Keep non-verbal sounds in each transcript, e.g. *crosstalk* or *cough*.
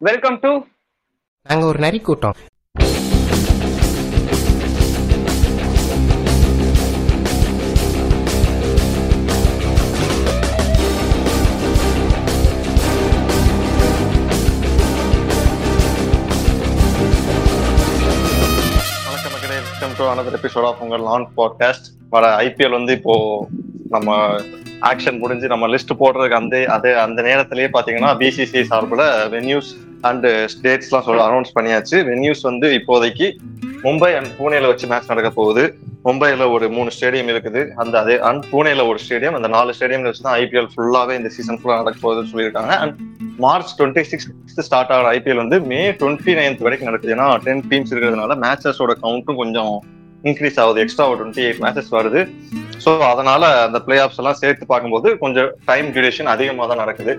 Welcome to நாங்க ஒரு நரி கூட்டம். எபிசோட் ஆஃப் உங்கள் லான் பாட்காஸ்ட் வர ஐபிஎல் வந்து இப்போ நம்ம ஆக்ஷன் முடிஞ்சு நம்ம லிஸ்ட் போடுறதுக்கு அந்த அதே அந்த நேரத்திலேயே பாத்தீங்கன்னா பிசிசி சார்பில் வென்யூஸ் அண்ட் ஸ்டேட்ஸ்லாம் சொல்ல அனௌன்ஸ் பண்ணியாச்சு. வென்யூஸ் வந்து இப்போதைக்கு மும்பை அண்ட் பூனேல வச்சு மேட்ச் நடக்க போகுது. மும்பைல ஒரு மூணு ஸ்டேடியம் இருக்குது. அந்த அதே அண்ட் பூனேல ஒரு ஸ்டேடியம் அந்த நாலு ஸ்டேடியம்ல வச்சு தான் ஐபிஎல் ஃபுல்லாவே இந்த சீசன் ஃபுல்லா நடக்க போகுதுன்னு சொல்லியிருக்காங்க. And March twenty six start ஆகிற ஐபிஎல் வந்து மே டுவெண்ட்டி நைன்த் வரைக்கும் நடக்குது. ஏன்னா டென் டீம்ஸ் இருக்கிறதுனால மேட்சஸோட கவுண்ட்டும் கொஞ்சம் இன்க்ரீஸ் ஆகுது. எக்ஸ்ட்ரா ஒரு டுவெண்ட்டி எயிட் மேட்சஸ் வருது. ஸோ அதனால அந்த பிளே ஆஃப்ஸ் எல்லாம் சேர்த்து பார்க்கும்போது கொஞ்சம் டைம் டியூரேஷன் அதிகமாக தான் நடக்குது.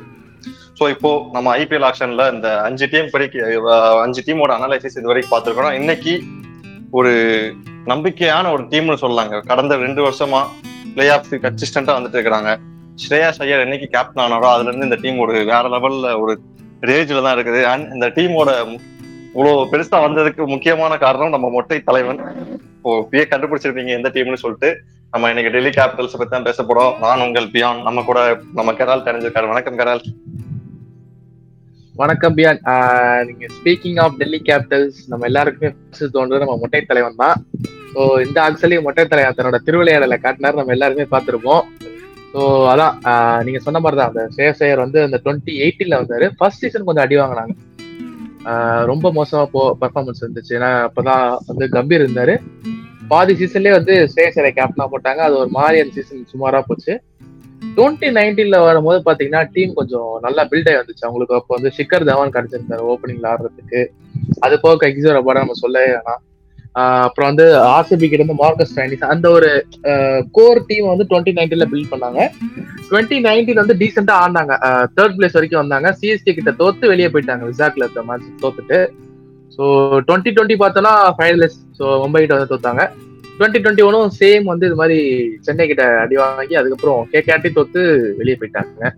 ஸோ இப்போ நம்ம ஐபிஎல் ஆக்ஷன்ல இந்த அஞ்சு டீம் படிக்க அஞ்சு டீமோட அனலைசிஸ் இது வரைக்கும் பார்த்துருக்கோம் இன்னைக்கு ஒரு நம்பிக்கையான ஒரு டீம்னு சொல்லலாங்க. கடந்த ரெண்டு வருஷமா பிளே ஆஃப் கன்சிஸ்டண்டா வந்துட்டு இருக்கிறாங்க. ஸ்ரேயாஸ் ஐயர் என்னைக்கு கேப்டன் ஆனாரோ அதுல இருந்து இந்த டீம் ஒரு வேற லெவல்ல ஒரு ரேஜ்ல தான் இருக்குது. அண்ட் இந்த டீமோட இவ்வளவு பெருசா வந்ததுக்கு முக்கியமான காரணம் நம்ம மொட்டை தலைவன். இப்போ பிஏ கண்டுபிடிச்சிருப்பீங்க எந்த டீம்னு சொல்லிட்டு. நம்ம இன்னைக்கு டெல்லி கேபிட்டல்ஸ் பத்தி தான் பேச போறோம் நான் உங்கள் பியான். நம்ம கூட நம்ம கெரால் தெரிஞ்சிருக்காரு. வணக்கம் கெரால். வணக்கம் பியான். நீங்க ஸ்பீக்கிங் ஆஃப் டெல்லி கேபிட்டல்ஸ் நம்ம எல்லாருக்குமே first தோன்றது நம்ம மொட்டை தலைவன் தான். ஸோ இந்த ஆக்சுவலி மொட்டை தலைவன் தன்னோட திருவிளையாடலை காட்டினார் நம்ம எல்லாருமே பார்த்துருப்போம். ஸோ அதான் நீங்க சொன்ன மாதிரி தான் அந்த சேசையர் வந்து அந்த டுவெண்ட்டி எயிட்டில வந்தாரு. ஃபர்ஸ்ட் சீசன் கொஞ்சம் அடி வாங்கினாங்க. ரொம்ப மோசமா போ பர்ஃபார்மன்ஸ் இருந்துச்சு. ஏன்னா அப்பதான் வந்து கம்பீர் இருந்தாரு. பாதி சீசன்லயே வந்து சேசரை கேப்டனா போட்டாங்க. அது ஒரு மாதிரியான சீசன் சுமாரா போச்சு. டுவெண்ட்டி நைன்டீன்ல வரும்போது பாத்தீங்கன்னா டீம் கொஞ்சம் நல்லா பில்ட் ஆகி வந்துச்சு. அவங்களுக்கு அப்போ வந்து ஷிக்கர் தவான் கிடைச்சிருந்தாரு ஓப்பனிங்ல ஆடுறதுக்கு. அது போக ககிசோர படம் நம்ம சொல்லவே வேணாம். அப்புறம் வந்து ஆர்சிபி கிட்ட இருந்து மார்க்கஸ் டைனிஸ் அந்த ஒரு கோர் டீம் வந்து டுவெண்ட்டி நைன்டீன்ல பில்ட் பண்ணாங்க. டுவெண்ட்டி நைன்டீன் வந்து டீசெண்டா ஆனாங்க தேர்ட் பிளேஸ் வரைக்கும் வந்தாங்க. சிஎஸ்கே கிட்ட தோத்து வெளியே போயிட்டாங்க. விசாக்ல இருந்த மேட்ச் தோத்துட்டு. ஸோ டுவெண்ட்டி டுவெண்ட்டி பார்த்தோன்னா ஃபைனலிஸ்ட் ஸோ மும்பை கிட்ட வந்து தோத்தாங்க. டுவெண்ட்டி டுவெண்ட்டி ஒனும் சேம் வந்து இது மாதிரி சென்னை கிட்ட அடி வாங்கி அதுக்கப்புறம் கேகேஆர்டி தோத்து வெளியே போயிட்டாங்க.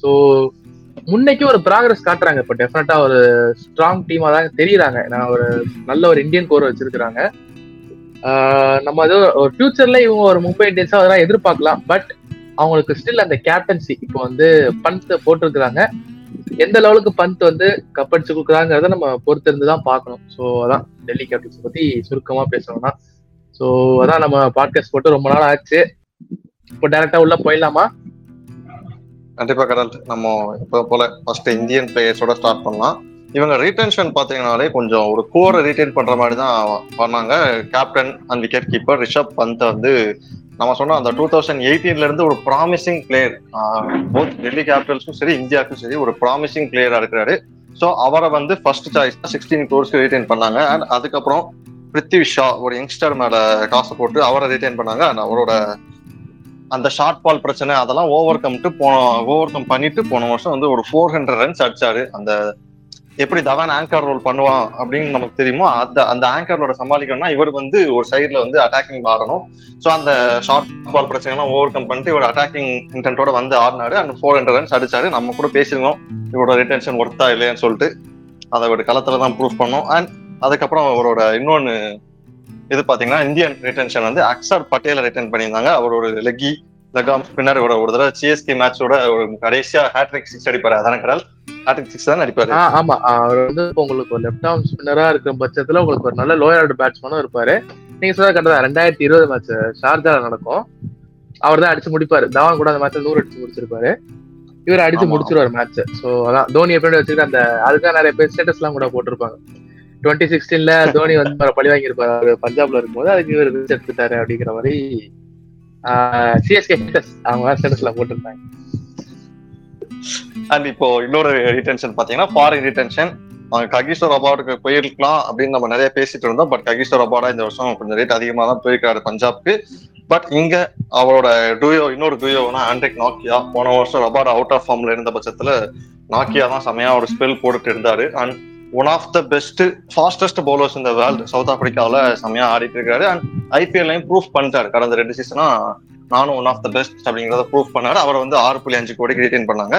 ஸோ முன்னைக்கு ஒரு ப்ராக்ரஸ் காட்டுறாங்க. இப்போ டெஃபினட்டா ஒரு ஸ்ட்ராங் டீமா தான் தெரியுறாங்க. நான் ஒரு நல்ல ஒரு இந்தியன் கோர் வச்சிருக்கிறாங்க. நம்ம அது ஒரு ஃபியூச்சர்ல இவங்க ஒரு மும்பை இந்தியன்ஸா அதெல்லாம் எதிர்பார்க்கலாம். பட் அவங்களுக்கு ஸ்டில் அந்த கேப்டன்சி இப்போ வந்து பந்த் போட்டிருக்கிறாங்க. எந்த லெவலுக்கு பந்த் வந்து கப்படிச்சு கொடுக்குறாங்கிறத நம்ம பொறுத்திருந்து தான் பார்க்கணும். ஸோ அதான் டெல்லி கேபிட்டல்ஸ் பத்தி சுருக்கமா பேசணும்னா. ஸோ அதான் நம்ம பாட்காஸ்ட் போட்டு ரொம்ப நாள் ஆச்சு. இப்போ டேரக்டா உள்ள போயிடலாமா? கண்டிப்பா கடல் நம்ம இப்போ போல ஃபர்ஸ்ட் இந்தியன் பிளேயர்ஸோட ஸ்டார்ட் பண்ணலாம். இவங்க ரீடென்ஷன் பாத்தீங்கன்னாலே கொஞ்சம் ஒரு கோரை ரீட்டைன் பண்ற மாதிரி தான் பண்ணாங்க. Captain and wicket keeper Rishabh Pant வந்து நம்ம சொன்ன அந்த டூ தௌசண்ட் எயிட்டீன்ல இருந்து ஒரு ப்ராமிசிங் பிளேயர் போத் டெல்லி கேபிட்டல்ஸும் சரி இந்தியாவுக்கும் சரி ஒரு ப்ராமிசிங் பிளேயரா இருக்கிறாரு. ஸோ அவரை வந்து ஃபர்ஸ்ட் சாய்ஸ் சிக்ஸ்டீன் கோர்ஸ்க்கு ரீட்டைன் பண்ணாங்க. அண்ட் அதுக்கப்புறம் பிருத்திவி ஷா ஒரு யங்ஸ்டர் மேல காசு போட்டு அவரை ரிட்டைன் பண்ணாங்க. அண்ட் அவரோட அந்த ஷார்ட் பால் பிரச்சனை அதெல்லாம் ஓவர் கம்ட்டு போன ஓவர் கம் பண்ணிட்டு போன வருஷம் வந்து ஒரு ஃபோர் ஹண்ட்ரட் ரன்ஸ் அடிச்சாரு. அந்த எப்படி தவான் ஆங்கர் ரோல் பண்ணுவான் அப்படின்னு நமக்கு தெரியுமோ அந்த அந்த ஆங்கர் ரோட சமாளிக்கணும்னா இவர் வந்து ஒரு சைட்ல வந்து அட்டாக்கிங் ஆடணும். ஸோ அந்த ஷார்ட் பால் பிரச்சனைலாம் ஓவர் கம் பண்ணிட்டு இவர் அட்டாக்கிங் இன்டென்ட்டோட வந்து ஆடினாரு. அந்த ஃபோர் ஹண்ட்ரட் ரன்ஸ் அடிச்சாரு. நம்ம கூட பேசியிருந்தோம். இவரோட ரிட்டன்ஷன் ஒர்த்தா இல்லையான்னு சொல்லிட்டு. அதை ஒரு களத்துல தான் ப்ரூவ் பண்ணோம். அண்ட் அதுக்கப்புறம் அவரோட இன்னொன்னு இது பாத்தீங்கன்னா இந்தியன் ரிட்டன்ஷன் வந்து அக்சர் பட்டேல ரிட்டர்ன் பண்ணியிருந்தாங்க. அவர் ஒரு லெக்கி லெகாம் ஸ்பின்னர் ஒரு ஒரு தடவை சிஎஸ்கே மேட்சோட ஒரு கடைசியா ஹேட்ரிக் சிக்ஸ் அடிப்பாரு அதான கடல் ஹேட்ரிக் சிக்ஸ் தான் அடிப்பாரு? ஆமா. அவர் வந்து உங்களுக்கு ஒரு லெஃப்ட் ஆர்ம் ஸ்பின்னரா இருக்கிற பட்சத்துல உங்களுக்கு ஒரு நல்ல லோயர் ஆர்டர் பேட்ஸ்மேனும் இருப்பாரு. நீங்க சொல்ற கரெக்டா ரெண்டாயிரத்தி இருபது மேட்ச் ஷார்ஜால நடக்கும். அவர் தான் அடிச்சு முடிப்பாரு. தவான் கூட அந்த மேட்ச்ல நூறு அடிச்சு முடிச்சிருப்பாரு. இவர் அடிச்சு. முடிச்சிருவாரு மேட்ச் சோ அதான். தோனி எப்படி வச்சுக்கிட்டு அந்த அதுதான் நிறைய பேர் ஸ்டேட்டஸ் எல்லாம் கூட போட்டிருப்பாங்க. டுவெண்ட்டி சிக்ஸ்டீன்ல *laughs* தோனி வந்து பழி வாங்கியிருப்பாரு. பஞ்சாப்ல இருக்கும்போது அதுக்கு இவர் ரிச் எடுத்துட்டாரு அப்படிங்கிற மாதிரி சிஎஸ்கே அவங்க ஸ்டேட்டஸ்ல போட்டிருந்தாங்க. அண்ட் இப்போ இன்னொரு ரிட்டன்ஷன் பாத்தீங்கன்னா ஃபாரின் ரிட்டன்ஷன் ககிஸ்வர் அபார்டுக்கு போயிருக்கலாம் அப்படின்னு நம்ம நிறைய பேசிட்டு இருந்தோம். பட் ககிஸ்வர் அபார்டா இந்த வருஷம் கொஞ்சம் ரேட் அதிகமா தான் போயிருக்காரு பஞ்சாப்க்கு. பட் இங்க அவரோட டூயோ இன்னொரு டூயோனா ஆண்ட்ரிக் நாக்கியா போன வருஷம் ரபார்ட் அவுட் ஆஃப் ஃபார்ம்ல இருந்த பட்சத்துல நாக்கியா தான் செமையா ஒரு ஸ்பெல் போட்டுட்டு இருந்தாரு. And one of the best fastest bowlers இந்த வேர்ல்டு சவுத் ஆப்பிரிக்காவில் செம்மையா ஆடிட்டு இருக்காரு. அண்ட் ஐபிஎல்லையும் ப்ரூஃப் பண்ணிட்டாரு. கடந்த ரெண்டு சீசனா நானும் ஒன் ஆஃப் த பெஸ்ட் அப்படிங்கிறத ப்ரூஃப் பண்ணாரு. அவரை வந்து ஆறு புள்ளி அஞ்சு கோடிக்கு ரீட்டைன் பண்ணாங்க.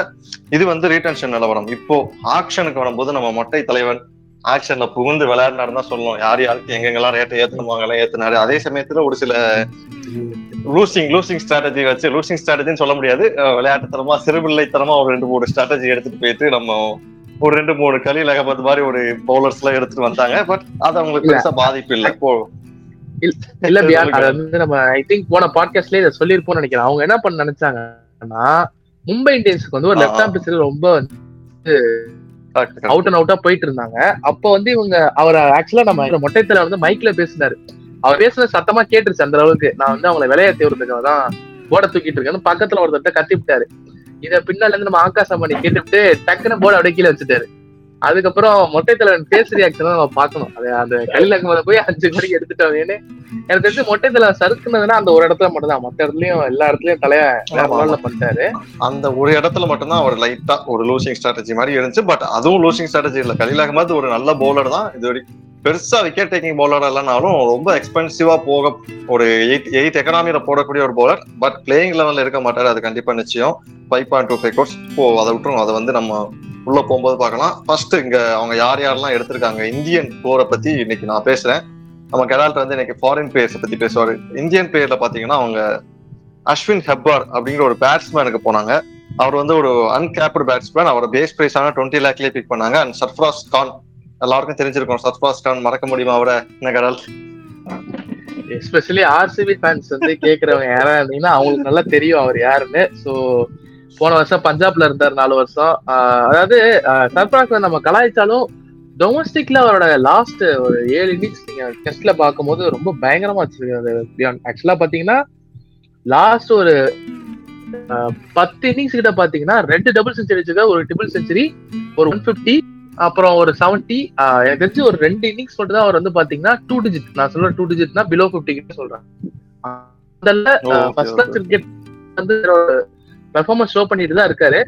இது வந்து ரீடென்ஷன் நிலவரம். இப்போ ஆக்ஷனுக்கு வரும்போது நம்ம மொட்டை தலைவன் ஆக்ஷன்ல புகுந்து விளையாடினாரு தான் சொல்லணும். யார் யாருக்கு எங்கெங்கெல்லாம் ரேட்டை ஏத்தணுமாங்க ஏத்தினாரு. அதே சமயத்துல ஒரு சில லூசிங் லூசிங் ஸ்ட்ராட்டஜி வச்சு லூசிங் ஸ்ட்ராட்டஜின்னு சொல்ல முடியாது. விளையாட்டுத்தனமா சிறுபிள்ளைத்தனமா ஒரு ரெண்டு மூணு ஸ்ட்ராட்டஜி எடுத்துட்டு போயிட்டு நம்ம ஒரு ரெண்டு மூணு கலீல் அகமது மாதிரி ஒரு பவுலர்ஸ் எல்லாம் எடுத்துட்டு வந்தாங்க. பட் அது அவங்களுக்கு. பெருசா பாதிப்பு இல்லை. இல்ல *laughs* பியான் அது வந்து நம்ம ஐ திங்க் போன பாட்காஸ்ட்லயே இதை சொல்லியிருப்போம்னு நினைக்கிறேன். அவங்க என்ன பண்ண நினைச்சாங்கன்னா மும்பை இந்தியன்ஸ்க்கு வந்து ஒரு லெஃப்ட் ஆ. ஹேம் பிச்சர் ரொம்ப அவுட் அண்ட் அவுட்டா போயிட்டு இருந்தாங்க. அப்போ வந்து இவங்க அவர் ஆக்சுவலா நம்ம மொட்டைத்தல வந்து மைக்ல பேசினாரு. அவர் பேசுனது சத்தமா கேட்டுருச்சு அந்த அளவுக்கு. நான் வந்து அவங்களை விளையாட்டி விடுறதுக்காக தான் போர்டை தூக்கிட்டு இருக்கேன்னு பக்கத்துல ஒருத்தர்ட்ட கத்தி விட்டாரு இத பின்னால இருந்து நம்ம ஆகாசம் பண்ணி கேட்டுவிட்டு டக்குன்னு போர்டு அப்படியே கீழே வச்சுட்டாரு. அதுக்கப்புறம் மொட்டைத்தலைவன் பேஸ் ரியாக்ஷன் நம்ம பார்க்கணும். அது அந்த கலில் அகமதை போய் அஞ்சு மணிக்கு எடுத்துட்டோமேனு எனக்கு தெரிஞ்சு மொட்டைத்தலை சறுக்குனதுன்னா அந்த ஒரு இடத்துல மட்டும் தான் மத்த இடத்துலயும் எல்லா இடத்துலயும் தலைய பண்ணிட்டாரு. அந்த ஒரு இடத்துல மட்டும்தான் அவர் லைட்டா ஒரு லூசிங் ஸ்ட்ராட்டஜி மாதிரி இருந்துச்சு. பட் அதுவும் லூசிங் ஸ்ட்ராட்டஜி இல்ல. கலீல் அகமது ஒரு நல்ல பவுலர் தான். இது வரைக்கும் பெருசா விக்கெட் டேக்கிங் பவுலர் இல்லைனாலும் ரொம்ப எக்ஸ்பென்சிவா போக ஒரு எயிட் எயிட் எக்கனாமியில போடக்கூடிய ஒரு பவுலர் பட் பிளேயிங் லெவல்ல இருக்க மாட்டாரு. அது கண்டிப்பா நிச்சயம். Five point two five crores இப்போ அதை விட்டுரும். அதை வந்து நம்ம உள்ள போகும்போது பார்க்கலாம். ஃபர்ஸ்ட் இங்க அவங்க யார் யாரெல்லாம் எடுத்திருக்காங்க? இந்தியன் போரை பத்தி இன்னைக்கு நான் பேசுறேன். நம்ம கெடால்ட் வந்து இன்னைக்கு ஃபாரின் பிளேயர்ஸ் பத்தி பேசுவாரு. இந்தியன் பிளேயர்ல பாத்தீங்கன்னா அவங்க அஸ்வின் ஹெப்பார் அப்படிங்கிற ஒரு பேட்ஸ்மேனுக்கு போனாங்க. அவர் வந்து ஒரு அன்கேப்டு பேட்ஸ்மேன் அவரோட பேஸ் பிரைஸ் டுவெண்ட்டி லேக்லேயே பிக் பண்ணாங்க. அண்ட் சர்ஃப்ராஸ் கான் எல்லாருக்கும் தெரிஞ்சிருக்கும். சர்ஃப்ராஸ் கான் மறக்க முடியுமா அவரை? என்ன கடல் எஸ்பெஷலி ஆர்சிபி ஃபேன்ஸ் வந்து கேக்குறவங்க யாரா இருந்தீங்கன்னா அவங்களுக்கு நல்லா தெரியும் அவர் யாருன்னு. சோ போன வருஷம் பஞ்சாப்ல இருந்தார் நாலு வருஷம். அதாவது சர்ஃப்ராஸ் நம்ம கலாய்ச்சாலும் டொமஸ்டிக்ல அவரோட லாஸ்ட் ஒரு ஏழு இன்னிங்ஸ் நீங்க டெஸ்ட்ல பார்க்கும்போது ரொம்ப பயங்கரமா வச்சிருக்காரு ஆக்சுவலா பாத்தீங்கன்னா லாஸ்ட் ஒரு பத்து இன்னிங்ஸ் கிட்ட பாத்தீங்கன்னா ரெண்டு டபுள் செஞ்சுரி வச்சிருக்காரு ஒரு ட்ரிபிள் செஞ்சுரி ஒரு ஒன் பிப்டி அப்புறம் ஒரு செவன்டி எனக்கு தெரிஞ்சு ஒரு ரெண்டு இன்னிங்ஸ் மட்டும் தான் அவர் வந்து பாத்தீங்கன்னா டூ டிஜிட் நான் சொல்ற டூ டிஜிட்னா பிலோ பிப்டி கிட்ட சொல்றேன். okay, first. கிளாஸ் கிரிக்கெட் வந்து பெர்ஃபார்மன்ஸ் ஷோ பண்ணிட்டு தான் இருக்காரு.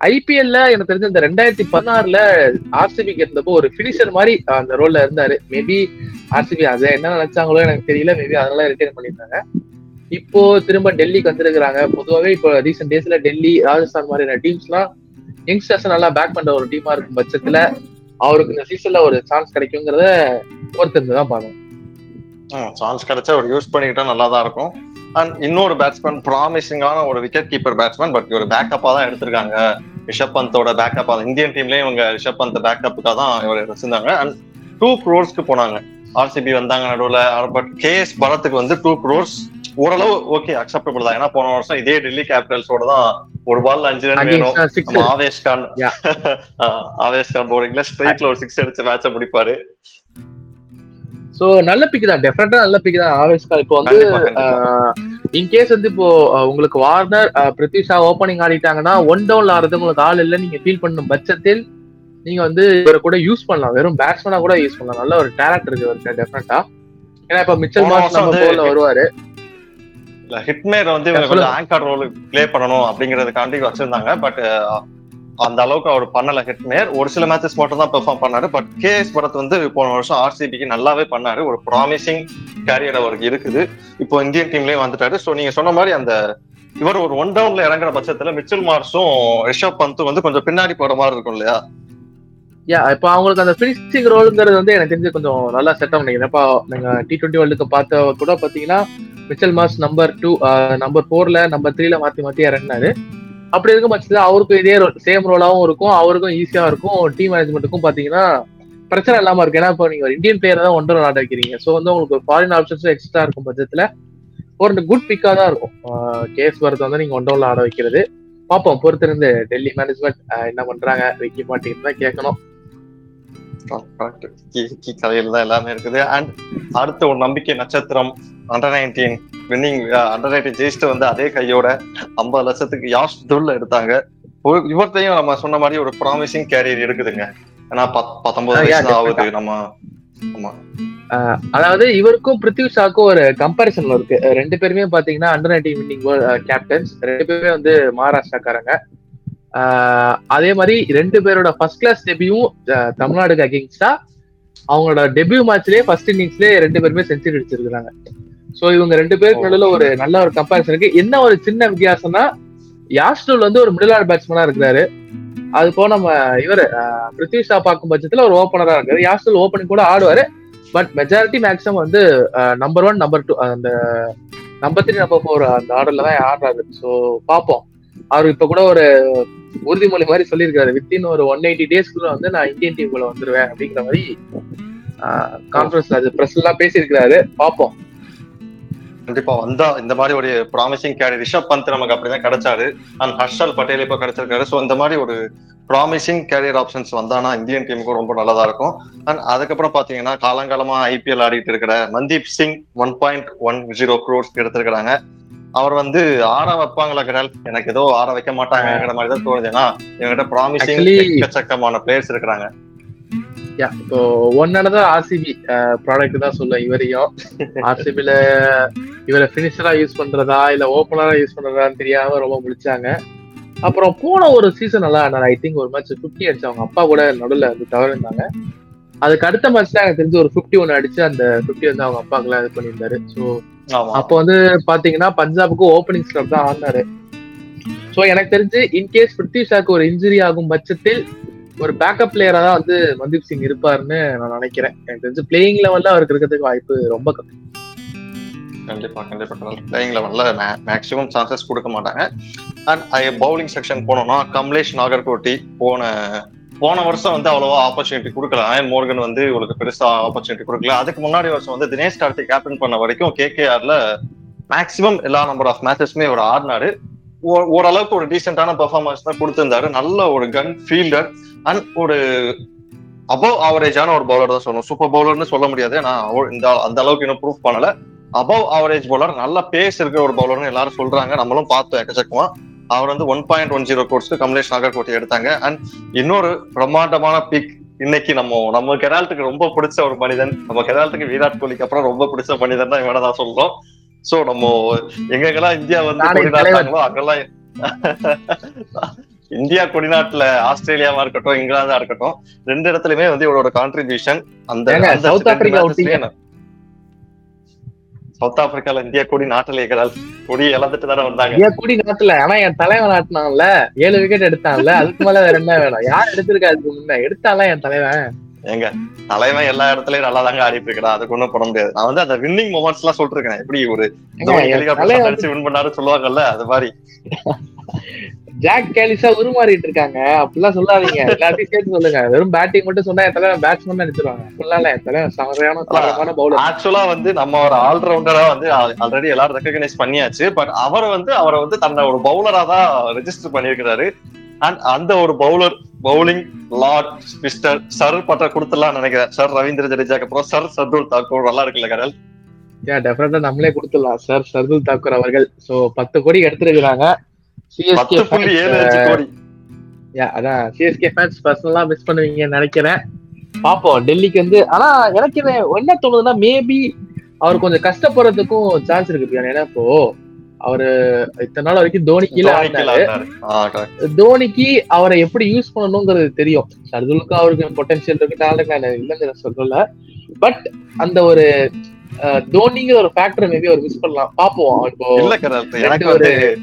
ஐபிஎல்ல எனக்கு தெரிஞ்ச இந்த ரெண்டாயிரத்தி பதினாறுல ஆர்சிபிக்கு இருந்தப்போ ஒரு பினிஷர் மாதிரி அந்த ரோல்ல இருந்தாரு. மேபி ஆர்சிபி அதை என்ன நினைச்சாங்களோ எனக்கு தெரியல. மேபி அதனால ரிட்டைன் பண்ணியிருந்தாங்க இப்போ திரும்ப டெல்லிக்கு வந்திருக்கிறாங்க. பொதுவாகவே இப்போ ரீசெண்ட் டேஸ்ல டெல்லி ராஜஸ்தான் மாதிரியான டீம்ஸ்லாம் யங்ஸ்டர்ஸ் நல்லா பேக் பண்ற ஒரு டீமா இருக்கும் பட்சத்துல அவருக்கு இந்த சீசன்ல ஒரு சான்ஸ் கிடைக்குங்கிறத பொறுத்திருந்து தான் சான்ஸ் கிடைச்சா அவர் யூஸ் பண்ணிக்கிட்டா நல்லா தான் இருக்கும். அண்ட் இன்னொரு பேட்ஸ்மேன் ப்ராமிசிங்கான ஒரு விக்கெட் கீப்பர் பேட்ஸ்மேன் பட் ஒரு பேக்கப்பா தான் எடுத்திருக்காங்க. ரிஷப் பந்தோட பேக்கப் இந்தியன் டீம்லயே இவங்க ரிஷப் பந்த் பேக்கப்புக்காக தான் இவர் வச்சிருந்தாங்க. அண்ட் டூ க்ரோர்ஸ்க்கு போனாங்க. ஆர்சிபி வந்தாங்க நடுவில். பட் கேஎஸ் பரத்துக்கு வந்து டூ க்ரோர்ஸ் ஓரளவு ஓகே அக்செப்டபிள் தான். ஏன்னா போன வருஷம் இதே டெல்லி கேபிட்டல்ஸோட தான் ஒரு பால்ல அஞ்சு ரன் வேணும். ஆவேஷ் கான். *laughs* ஆவேஷ் கான் போர்டிங்ல ஸ்ட்ரைட்ல ஒரு சிக்ஸ் அடிச்ச மேட்ச முடிப்பாரு. சோ நல்ல பிக் தான். டெஃபினட்டா நல்ல பிக் தான் ஆவேஸ்கால் இப்போ வந்து. இன்கேஸ் வந்து இப்போ உங்களுக்கு Warner ah, Prithvi Shaw opening ஆடிட்டாங்கன்னா ஒன் டவுன்ல ஆடுறது உங்களுக்கு ஆள் இல்லை நீங்க ஃபீல் பண்ணும் பட்சத்தில் நீங்க வந்து இவரை கூட யூஸ் பண்ணலாம். வெறும் பேட்ஸ்மேனா கூட யூஸ் பண்ணலாம். நல்ல ஒரு டேலண்ட் இருக்கு இவருக்கு டெஃபினட்டா ஏன்னா இப்ப மிச்சல் நம்ம போல வருவாரு. ஹிட்மேர் வந்து இவங்க கொஞ்சம் ஆங்கர் ரோல் ப்ளே பண்ணணும் அப்படிங்கறதுக்காண்டி வச்சிருந்தாங்க பட் அந்த அளவுக்கு அவர் பண்ணல ஹிட்மேர் ஒரு சில மேட்சஸ் மட்டும் தான் பெர்ஃபார்ம் பண்ணாரு பட் கேஎஸ் பரத் வந்து போன வருஷம் ஆர்சிபிக்கு நல்லாவே பண்ணாரு. ஒரு ப்ராமிசிங் கேரியர் அவருக்கு இருக்குது. இப்போ இந்தியன் டீம்லயும் வந்துட்டாரு. சோ நீங்க சொன்ன மாதிரி அந்த இவர் ஒரு ஒன் டவுன்ல இறங்குற பட்சத்துல மிச்சல் மார்ஸும் ரிஷப் பந்தும் வந்து கொஞ்சம் பின்னாடி போற மாதிரி இருக்கும் இல்லையா? யா இப்போ அவங்களுக்கு அந்த ஃபினிஷிங் ரோலுங்கிறது வந்து எனக்கு தெரிஞ்சு கொஞ்சம் நல்லா செட் ஆகும் நினைக்கிறேன். இப்போ நீங்க டி டுவெண்ட்டி வேர்ல்டு கப் பார்த்த கூட பாத்தீங்கன்னா Mitchell Marsh number two number ஃபோர்ல நம்பர் த்ரீல மாத்தி மாத்தி இறங்கினாரு. அப்படி இருக்கும் பட்சத்துல அவருக்கும் இதே சேம் ரோலாவும் இருக்கும் அவருக்கும் ஈஸியா இருக்கும். டீம் மேனேஜ்மெண்ட்டுக்கும் பாத்தீங்கன்னா பிரச்சனை இல்லாம இருக்கு. ஏன்னா இப்போ நீங்க ஒரு இந்தியன் பிளேயர் தான் ஒன்றரை நாட் வைக்கிறீங்க ஸோ வந்து உங்களுக்கு ஃபாரின் ஆப்ஷன்ஸும் எக்ஸ்ட்ரா இருக்கும் பட்சத்துல ஒரு குட் பிக்கா தான் இருக்கும். கேஸ் வரது வந்து நீங்க ஒன் ஆட வைக்கிறது. பார்ப்போம். பொறுத்திருந்து டெல்லி மேனேஜ்மெண்ட் என்ன பண்றாங்க? வைக்க மாட்டேங்குது தான் கேட்கணும். கதையில தான் எல்லாமே இருக்குது. அண்ட் அடுத்த ஒரு நம்பிக்கை நட்சத்திரம் under nineteen winning under nineteen ஜெயிச்சுட்டு வந்து அதே கையோட ஐம்பது லட்சத்துக்கு யாஷ் துல்ல எடுத்தாங்க? இவர்த்தையும் நம்ம சொன்ன மாதிரி ஒரு ப்ராமிசிங் கேரியர் இருக்குதுங்க ஏன்னா பத்- பத்தொன்பது வயசு ஆகுது நம்ம. ஆமா. அதாவது இவருக்கும் பிருத்வி ஷாக்கும் ஒரு கம்பாரிசன் இருக்கு. ரெண்டு பேருமே பாத்தீங்கன்னா அண்டர் நைன்டீன் வின்னிங் கேப்டன்ஸ் ரெண்டு பேருமே வந்து மகாராஷ்டிராக்காரங்க. அதே மாதிரி ரெண்டு பேரோட ஃபர்ஸ்ட் கிளாஸ் டெபியும் தமிழ்நாடுக்கு அகேன்ஸ்டா அவங்களோட டெபியூ மேட்ச்லயே ஃபர்ஸ்ட் இன்னிங்ஸ்லயே ரெண்டு பேருமே செஞ்சுரி அடிச்சிருக்காங்க சோ இவங்க ரெண்டு பேருக்கு நடுவுல ஒரு நல்ல ஒரு கம்பேரிசன் இருக்கு. என்ன ஒரு சின்ன வித்தியாசம்னா யாஸ்டூல் வந்து ஒரு மிடில் ஆர்டர் பேட்ஸ்மேனா இருக்கிறாரு. அது போக நம்ம இவர் பிருத்வி ஷா பார்க்கும் பட்சத்துல ஒரு ஓப்பனரா இருக்காரு. யாஸ்டூல் ஓப்பனிங் கூட ஆடுவாரு. பட் மெஜாரிட்டி மேக்ஸிமம் வந்து நம்பர் ஒன் நம்பர் டூ அந்த நம்பர் த்ரீ நம்பர் ஃபோர் அந்த ஆர்டர்ல தான் ஆடுறாரு. ஸோ பார்ப்போம். அவர் இப்ப கூட ஒரு உறுதிமொழி மாதிரி சொல்லியிருக்காரு வித்தின் ஒரு ஒன் எயிட்டி டேஸ்க்குள்ள வந்து நான் இந்தியன் டீமுக்குள்ள வந்துருவேன் அப்படிங்கிற மாதிரி கான்ஃபரன்ஸ்ல அது பிரஸ் எல்லாம் பேசியிருக்கிறாரு. பார்ப்போம். கண்டிப்பா வந்தா இந்த மாதிரி ஒரு ப்ராமிசிங் கேரி ரிஷப் பந்த் நமக்கு அப்படிதான் கிடைச்சாரு. அண்ட் ஹர்ஷல் பட்டேல் இப்ப கிடைச்சிருக்காரு. ஸோ இந்த மாதிரி ஒரு ப்ராமிசிங் கேரியர் ஆப்ஷன்ஸ் வந்தானா இந்தியன் டீமுக்கு ரொம்ப நல்லதா இருக்கும். அண்ட் அதுக்கப்புறம் பாத்தீங்கன்னா காலங்காலமா ஐபிஎல் ஆடிட்டு இருக்கிற Mandeep Singh one point one zero crores எடுத்திருக்கிறாங்க. அவர் வந்து ஆற வைப்பாங்களா கிரால் எனக்கு ஏதோ ஆற வைக்க மாட்டாங்கிற மாதிரி தான் தோணுது ஏன்னா இவங்கிட்ட ப்ராமிசிங் எக்கச்சக்கமான பிளேயர்ஸ் இருக்கிறாங்க. இப்போ ஒன்னானது ஆர்சிபி ப்ராடக்ட் தான் சொல்ல இவரையும். ஆர்சிபில இவரை பினிஷரா யூஸ் பண்றதா இல்ல ஓப்பனரா யூஸ் பண்றதான்னு தெரியாம ரொம்ப முடிச்சாங்க அப்புறம் போன ஒரு சீசன் நல்லா ஐ திங்க் ஒரு மேட்ச் ஃபிஃப்டி அடிச்சு அவங்க அப்பா கூட நடுவில் வந்து தவறிருந்தாங்க அதுக்கு அடுத்த மேட்ச்ல எனக்கு தெரிஞ்சு ஒரு ஃபிஃப்டி ஒன் அடிச்சு அந்த ஃபிஃப்டி வந்து அவங்க அப்பாக்கெல்லாம் இது பண்ணியிருந்தாரு. ஸோ அப்போ வந்து பாத்தீங்கன்னா பஞ்சாபுக்கு ஓப்பனிங் ஸ்லப் தான் ஆடினாரு. ஸோ எனக்கு தெரிஞ்சு இன்கேஸ் பிருத்வி ஷாக்கு ஒரு இன்ஜுரி ஆகும் பட்சத்தில் ஒரு பேக்கப் பிளேயரா தான் வந்து மன்தீப் சிங் இருப்பாருன்னு நான் நினைக்கிறேன். எனக்கு தெரிஞ்சு பிளேயிங் லெவல்ல அவருக்கு இருக்கிறதுக்கு வாய்ப்பு ரொம்ப கம்மி. கண்டிப்பா கண்டிப்பா பிளேயிங் லெவல்ல மேக்ஸிமம் சான்சஸ் கொடுக்க மாட்டாங்க. அண்ட் பவுலிங் செக்ஷன் போனோம்னா கமலேஷ் நாகர்கோட்டி போன போன வருஷம் வந்து அவ்வளவா ஆப்பர்ச்சுனிட்டி கொடுக்கல. அயன் மோர்கன் வந்து உங்களுக்கு பெருசா ஆப்பர்ச்சுனிட்டி கொடுக்கல. அதுக்கு முன்னாடி வருஷம் வந்து தினேஷ் கார்த்திக் கேப்டன் பண்ண வரைக்கும் கேகேஆர்ல மேக்ஸிமம் எல்லா நம்பர் ஆஃப் மேட்சஸ்மே அவர் ஆடினாரு. ஓ- ஓரளவுக்கு ஒரு டீசென்டான பெர்ஃபார்மன்ஸ் தான் கொடுத்திருந்தாரு. நல்ல ஒரு கன் ஃபீல்டர் அண்ட் ஒரு அபவ் ஆவரேஜான ஒரு பவுலர் தான் சொல்லணும். சூப்பர் பவுலர்னு சொல்ல முடியாது. நான் இந்த அந்த அளவுக்கு இன்னும் ப்ரூவ் பண்ணல. அபவ் ஆவரேஜ் பவுலர் நல்ல பேஸ் இருக்கிற ஒரு பவுலர்னு எல்லாரும் சொல்றாங்க. நம்மளும் பார்த்தோம் எக்கச்சக்கமா. அவர் வந்து ஒன் பாயிண்ட் ஒன் ஜீரோ கோர்ஸ்க்கு கமலேஷ் நாகர்கோட்டை எடுத்தாங்க. அண்ட் இன்னொரு பிரம்மாண்டமான பிக் இன்னைக்கு நம்ம நம்ம கெரால்ட்டுக்கு ரொம்ப பிடிச்ச ஒரு மனிதன் நம்ம கெரால்ட்டுக்கு விராட் கோலிக்கு அப்புறம் ரொம்ப பிடிச்ச மனிதன் தான் இவனை தான் சொல்றோம். சோ நம்ம எங்கெங்கெல்லாம் இந்தியா வந்து அங்கெல்லாம் *laughs* இந்தியா கொடிநாட்டுல ஆஸ்திரேலியாவா இருக்கட்டும் இங்கிலாந்தா இருக்கட்டும் ரெண்டு இடத்துலயுமே வந்து இவரோட கான்ட்ரிபியூஷன் அந்த சவுத் ஆப்பிரிக்கா சவுத் ஆப்பிரிக்கால இந்தியா கொடி நாட்டிலே இருக்கிறாள் கொடி இழந்துட்டு தானே வந்தாங்க. ஏன் குடி நாட்டுல. ஆனா என் தலைவன் நாட்டினான்ல. ஏழு விக்கெட் எடுத்தான்ல. அதுக்கு மேல வேற என்ன வேணும்? யார் எடுத்திருக்கா அதுக்கு முன்ன? எடுத்தான்ல என் தலைவன்? ஏங்க தலைவன் எல்லா இடத்துலயும் நல்லா தாங்க ஆடிட்டு இருக்கிறான் அதுக்கு ஒண்ணும் பண்ண முடியாது. நான் வந்து அந்த வின்னிங் மொமெண்ட்ஸ் எல்லாம் சொல்லிட்டு இருக்கேன். எப்படி ஒரு என் ஹெலிகாப்டர் அடிச்சு வின் பண்ணாரு சொல்லுவாங்கல்ல அது மாதிரி. *laughs* ஜாக் கேலிஸா உருமாறிட்டு இருக்காங்க அப்படிலாம் சொல்லாதீங்க. எல்லாத்தையும் சேர்த்து சொல்லுங்க. வெறும் பேட்டிங் மட்டும் சொன்னா என் தலைவன் பேட்ஸ்மேன் நினைச்சிருவாங்க அப்படிலாம் தலைவன் சரியான தரமான பவுலர் ஆக்சுவலா வந்து நம்ம ஒரு ஆல்ரவுண்டரா வந்து ஆல்ரெடி எல்லாரும் ரெக்கக்னைஸ் பண்ணியாச்சு. பட் அவர் வந்து அவரை வந்து தன்னை ஒரு பவுலரா தான் ரெஜிஸ்டர் பண்ணியிருக்கிறாரு. அண்ட் அந்த ஒரு bowler bowling lord mister sir பட்ட கொடுத்துலாம் நினைக்கிறேன். சர் ரவீந்திர ஜடேஜாக்கு அப்புறம் சர் சர்துல் தாக்கூர் நல்லா இருக்குல்ல கடல் ஏன் டெஃபினட்டா நம்மளே கொடுத்துடலாம். சார் சர்துல் தாக்கூர் அவர்கள். சோ பத்து கோடி எடுத்திருக்கிறாங்க. பத்து புள்ளி ஏழு அஞ்சு கோடி. அதான் சிஎஸ்கே ஃபேன்ஸ் பர்சனலா மிஸ் பண்ணுவீங்கன்னு நினைக்கிறேன். பாப்போம் டெல்லிக்கு வந்து ஆனா எனக்கு என்ன தோணுதுன்னா மேபி அவர் கொஞ்சம் கஷ்டப்படுறதுக்கும் சான்ஸ் இருக்கு. ஏன்னா இப்போ அவரு இத்தனை நாள் வரைக்கும் தோனி கீழே. தோனிக்கு அவரை எப்படி யூஸ் பண்ணணுங்கிறது தெரியும். சர்துலுக்கு அவருக்கு பொட்டன்ஷியல் இருக்கு டேலண்ட் நான் இல்லைங்கிற சொல்லல. பட் அந்த ஒரு தோனிங்கிற ஒரு ஃபேக்டர் மேபி அவர் மிஸ் பண்ணலாம். பாப்போம் இப்போ எனக்கு ஒரு- வந்து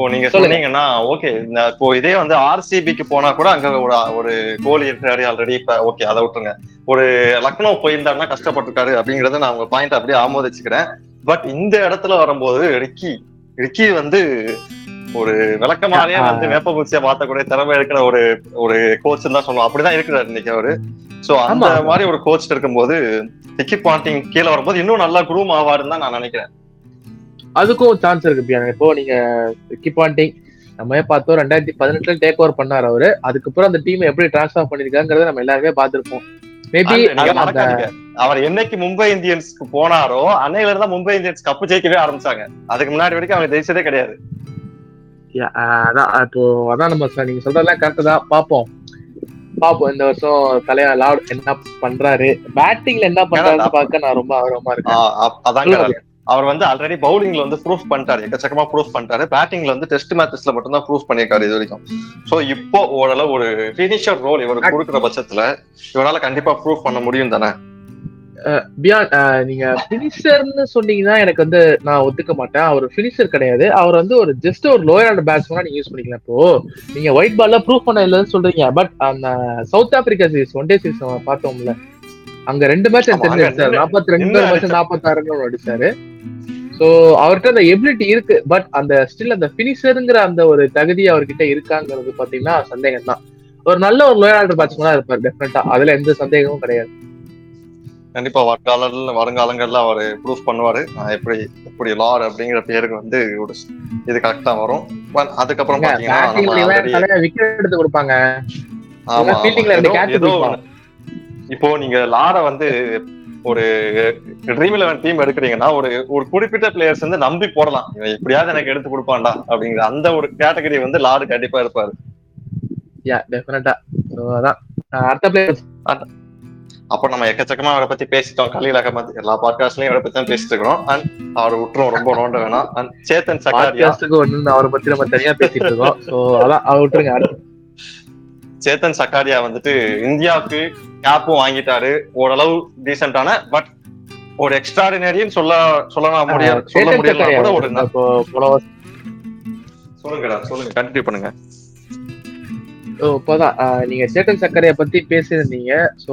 இப்போ நீங்க. சொன்னீங்கன்னா ஓகே இப்போ இதே வந்து ஆர்சிபிக்கு போனா கூட அங்க ஒரு ஒரு கோலி இருக்காரு ஆல்ரெடி இப்ப ஓகே அதை விட்டுருங்க ஒரு லக்னோ போயிருந்தாருன்னா கஷ்டப்பட்டிருக்காரு அப்படிங்கறத நான் உங்க பாயிண்ட் அப்படியே ஆமோதிச்சுக்கிறேன் பட் இந்த இடத்துல வரும்போது ரிக்கி ரிக்கி வந்து ஒரு விளக்கமாவே ஆ. வந்து வேப்பபூச்சியை மாத்தக்கூடிய திறமை இருக்கிற ஒரு ஒரு கோச் தான் சொல்லுவோம் அப்படிதான் இருக்கிறாரு இன்னைக்கு அவரு சோ அந்த. மாதிரி ஒரு கோச் இருக்கும்போது ரிக்கி பாண்டிங் கீழே வரும்போது இன்னும் நல்லா குரூம் ஆவாருன்னு தான் நான் நினைக்கிறேன் அதுக்கும் சான்ஸ் இருக்கு பிரியாணி இப்போ நீங்க ரிக்கி பாண்டிங் நம்ம பார்த்தோம் ரெண்டாயிரத்தி பதினெட்டுல டேக் ஓவர் பண்ணாரு அவரு. அதுக்கப்புறம் அந்த டீம் எப்படி டிரான்ஸ்ஃபார் பண்ணிருக்காங்கிறத நம்ம எல்லாருமே பார்த்திருப்போம். மேபி அவர் என்னைக்கு மும்பை இந்தியன்ஸ்க்கு போனாரோ அன்னையில இருந்தா மும்பை இந்தியன்ஸ் கப்பு ஜெயிக்கவே ஆரம்பிச்சாங்க. அதுக்கு முன்னாடி வரைக்கும் அவங்க ஜெயிச்சதே கிடையாது. அதான் இப்போ அதான் நம்ம நீங்க சொல்றதெல்லாம் கரெக்ட் தான். பாப்போம் பாப்போம் இந்த வருஷம் தலையா லார்ட் என்ன பண்றாரு? பேட்டிங்ல என்ன பண்றாருன்னு பார்க்க நான் ரொம்ப ஆர்வமா இருக்கேன். அவர் வந்து ஆல்ரெடி பவுலிங்ல வந்து ப்ரூஃப் பண்ணிட்டாரு. எக்கச்சக்கமா ப்ரூஃப் பண்ணிட்டாரு. பேட்டிங்ல வந்து டெஸ்ட் மேட்சஸ்ல மட்டும் தான் ப்ரூஃப் பண்ணியிருக்காரு இது வரைக்கும். சோ இப்போ ஓரளவு ஒரு பினிஷர் ரோல் இவருக்கு கொடுக்குற பட்சத்துல இவரால கண்டிப்பா ப்ரூஃப் பண்ண முடியும் தானே? நீங்க பினிஷர்னு சொன்னீங்கன்னா எனக்கு வந்து நான் ஒத்துக்க மாட்டேன். அவர் பினிஷர் கிடையாது. அவர் வந்து ஒரு ஜஸ்ட் ஒரு லோயர் ஆர்டர் பேட்ஸ்மேனா நீங்க யூஸ் பண்ணிக்கலாம். இப்போ நீங்க ஒயிட் பால்ல ப்ரூவ் பண்ண இல்லைன்னு சொல்றீங்க. பட் அந்த south Africa series one day series பார்த்தோம்ல அங்க ரெண்டு மேட்ச் தெரிஞ்சு நாற்பத்தி ரெண்டு மேட்ச் நாற்பத்தாறு ரன் அடிச்சாரு. சோ அவர்கிட்ட அந்த எபிலிட்டி இருக்கு. பட் அந்த ஸ்டில் அந்த பினிஷருங்கிற அந்த ஒரு தகுதி அவர்கிட்ட இருக்காங்கிறது பாத்தீங்கன்னா சந்தேகம் தான் ஒரு நல்ல ஒரு லோயர் ஆர்டர் பேட்ஸ்மேனா இருப்பார் டெஃபினட்டா அதுல எந்த சந்தேகமும் கிடையாது. கண்டிப்பா வருங்கால வருங்காலங்கள்ல அவர் ப்ரூஃப் பண்ணுவாரு. நான் எப்படி எப்படி லார் அப்படிங்கிற பேருக்கு வந்து ஒரு இது கரெக்டா வரும். அதுக்கப்புறம் பாத்தீங்கன்னா விக்கெட் எடுத்து கொடுப்பாங்க. ஆமா. இப்போ நீங்க லார வந்து ஒரு ட்ரீம் லெவன் டீம் எடுக்கிறீங்கன்னா ஒரு ஒரு குறிப்பிட்ட பிளேயர்ஸ் வந்து நம்பி போடலாம். இவன் எப்படியாவது எனக்கு எடுத்து கொடுப்பான்டா அப்படிங்கிற அந்த ஒரு கேட்டகரி வந்து லாரு கண்டிப்பா இருப்பாரு. யா டெஃபினட்டா அதான். அஹ் அடுத்த பிளேயர் அப்ப நம்ம எக்கச்சக்கமா அவரை பத்தி பேசிட்டோம். கலீல் அகமத். எல்லா பாட்காஸ்ட்லயும் அவரை பத்தி தான் பேசிட்டு இருக்கிறோம் அண்ட் அவர் விட்டுரும் ரொம்ப நோண்ட வேணாம். அண்ட் சேத்தன் சக்காரியா பாட்காஸ்டுக்கு வந்து அவரை பத்தி நம்ம தனியா பேசிட்டு இருக்கோம் சோ அதான். அவர் விட்டுருங்க. சேத்தன் சக்காரியா வந்துட்டு இந்தியாவுக்கு கேப்பும் வாங்கிட்டாரு. ஓரளவு டீசென்டான பட் ஒரு எக்ஸ்ட்ராடினரின்னு சொல்ல சொல்லலாம் முடியாது சொல்ல முடியல கூட ஒரு சொல்லுங்கடா சொல்லுங்க கண்டினியூ பண்ணுங்க. இப்போதான். நீங்க சேட்டன் சக்கரைய பத்தி பேசியிருந்தீங்க. சோ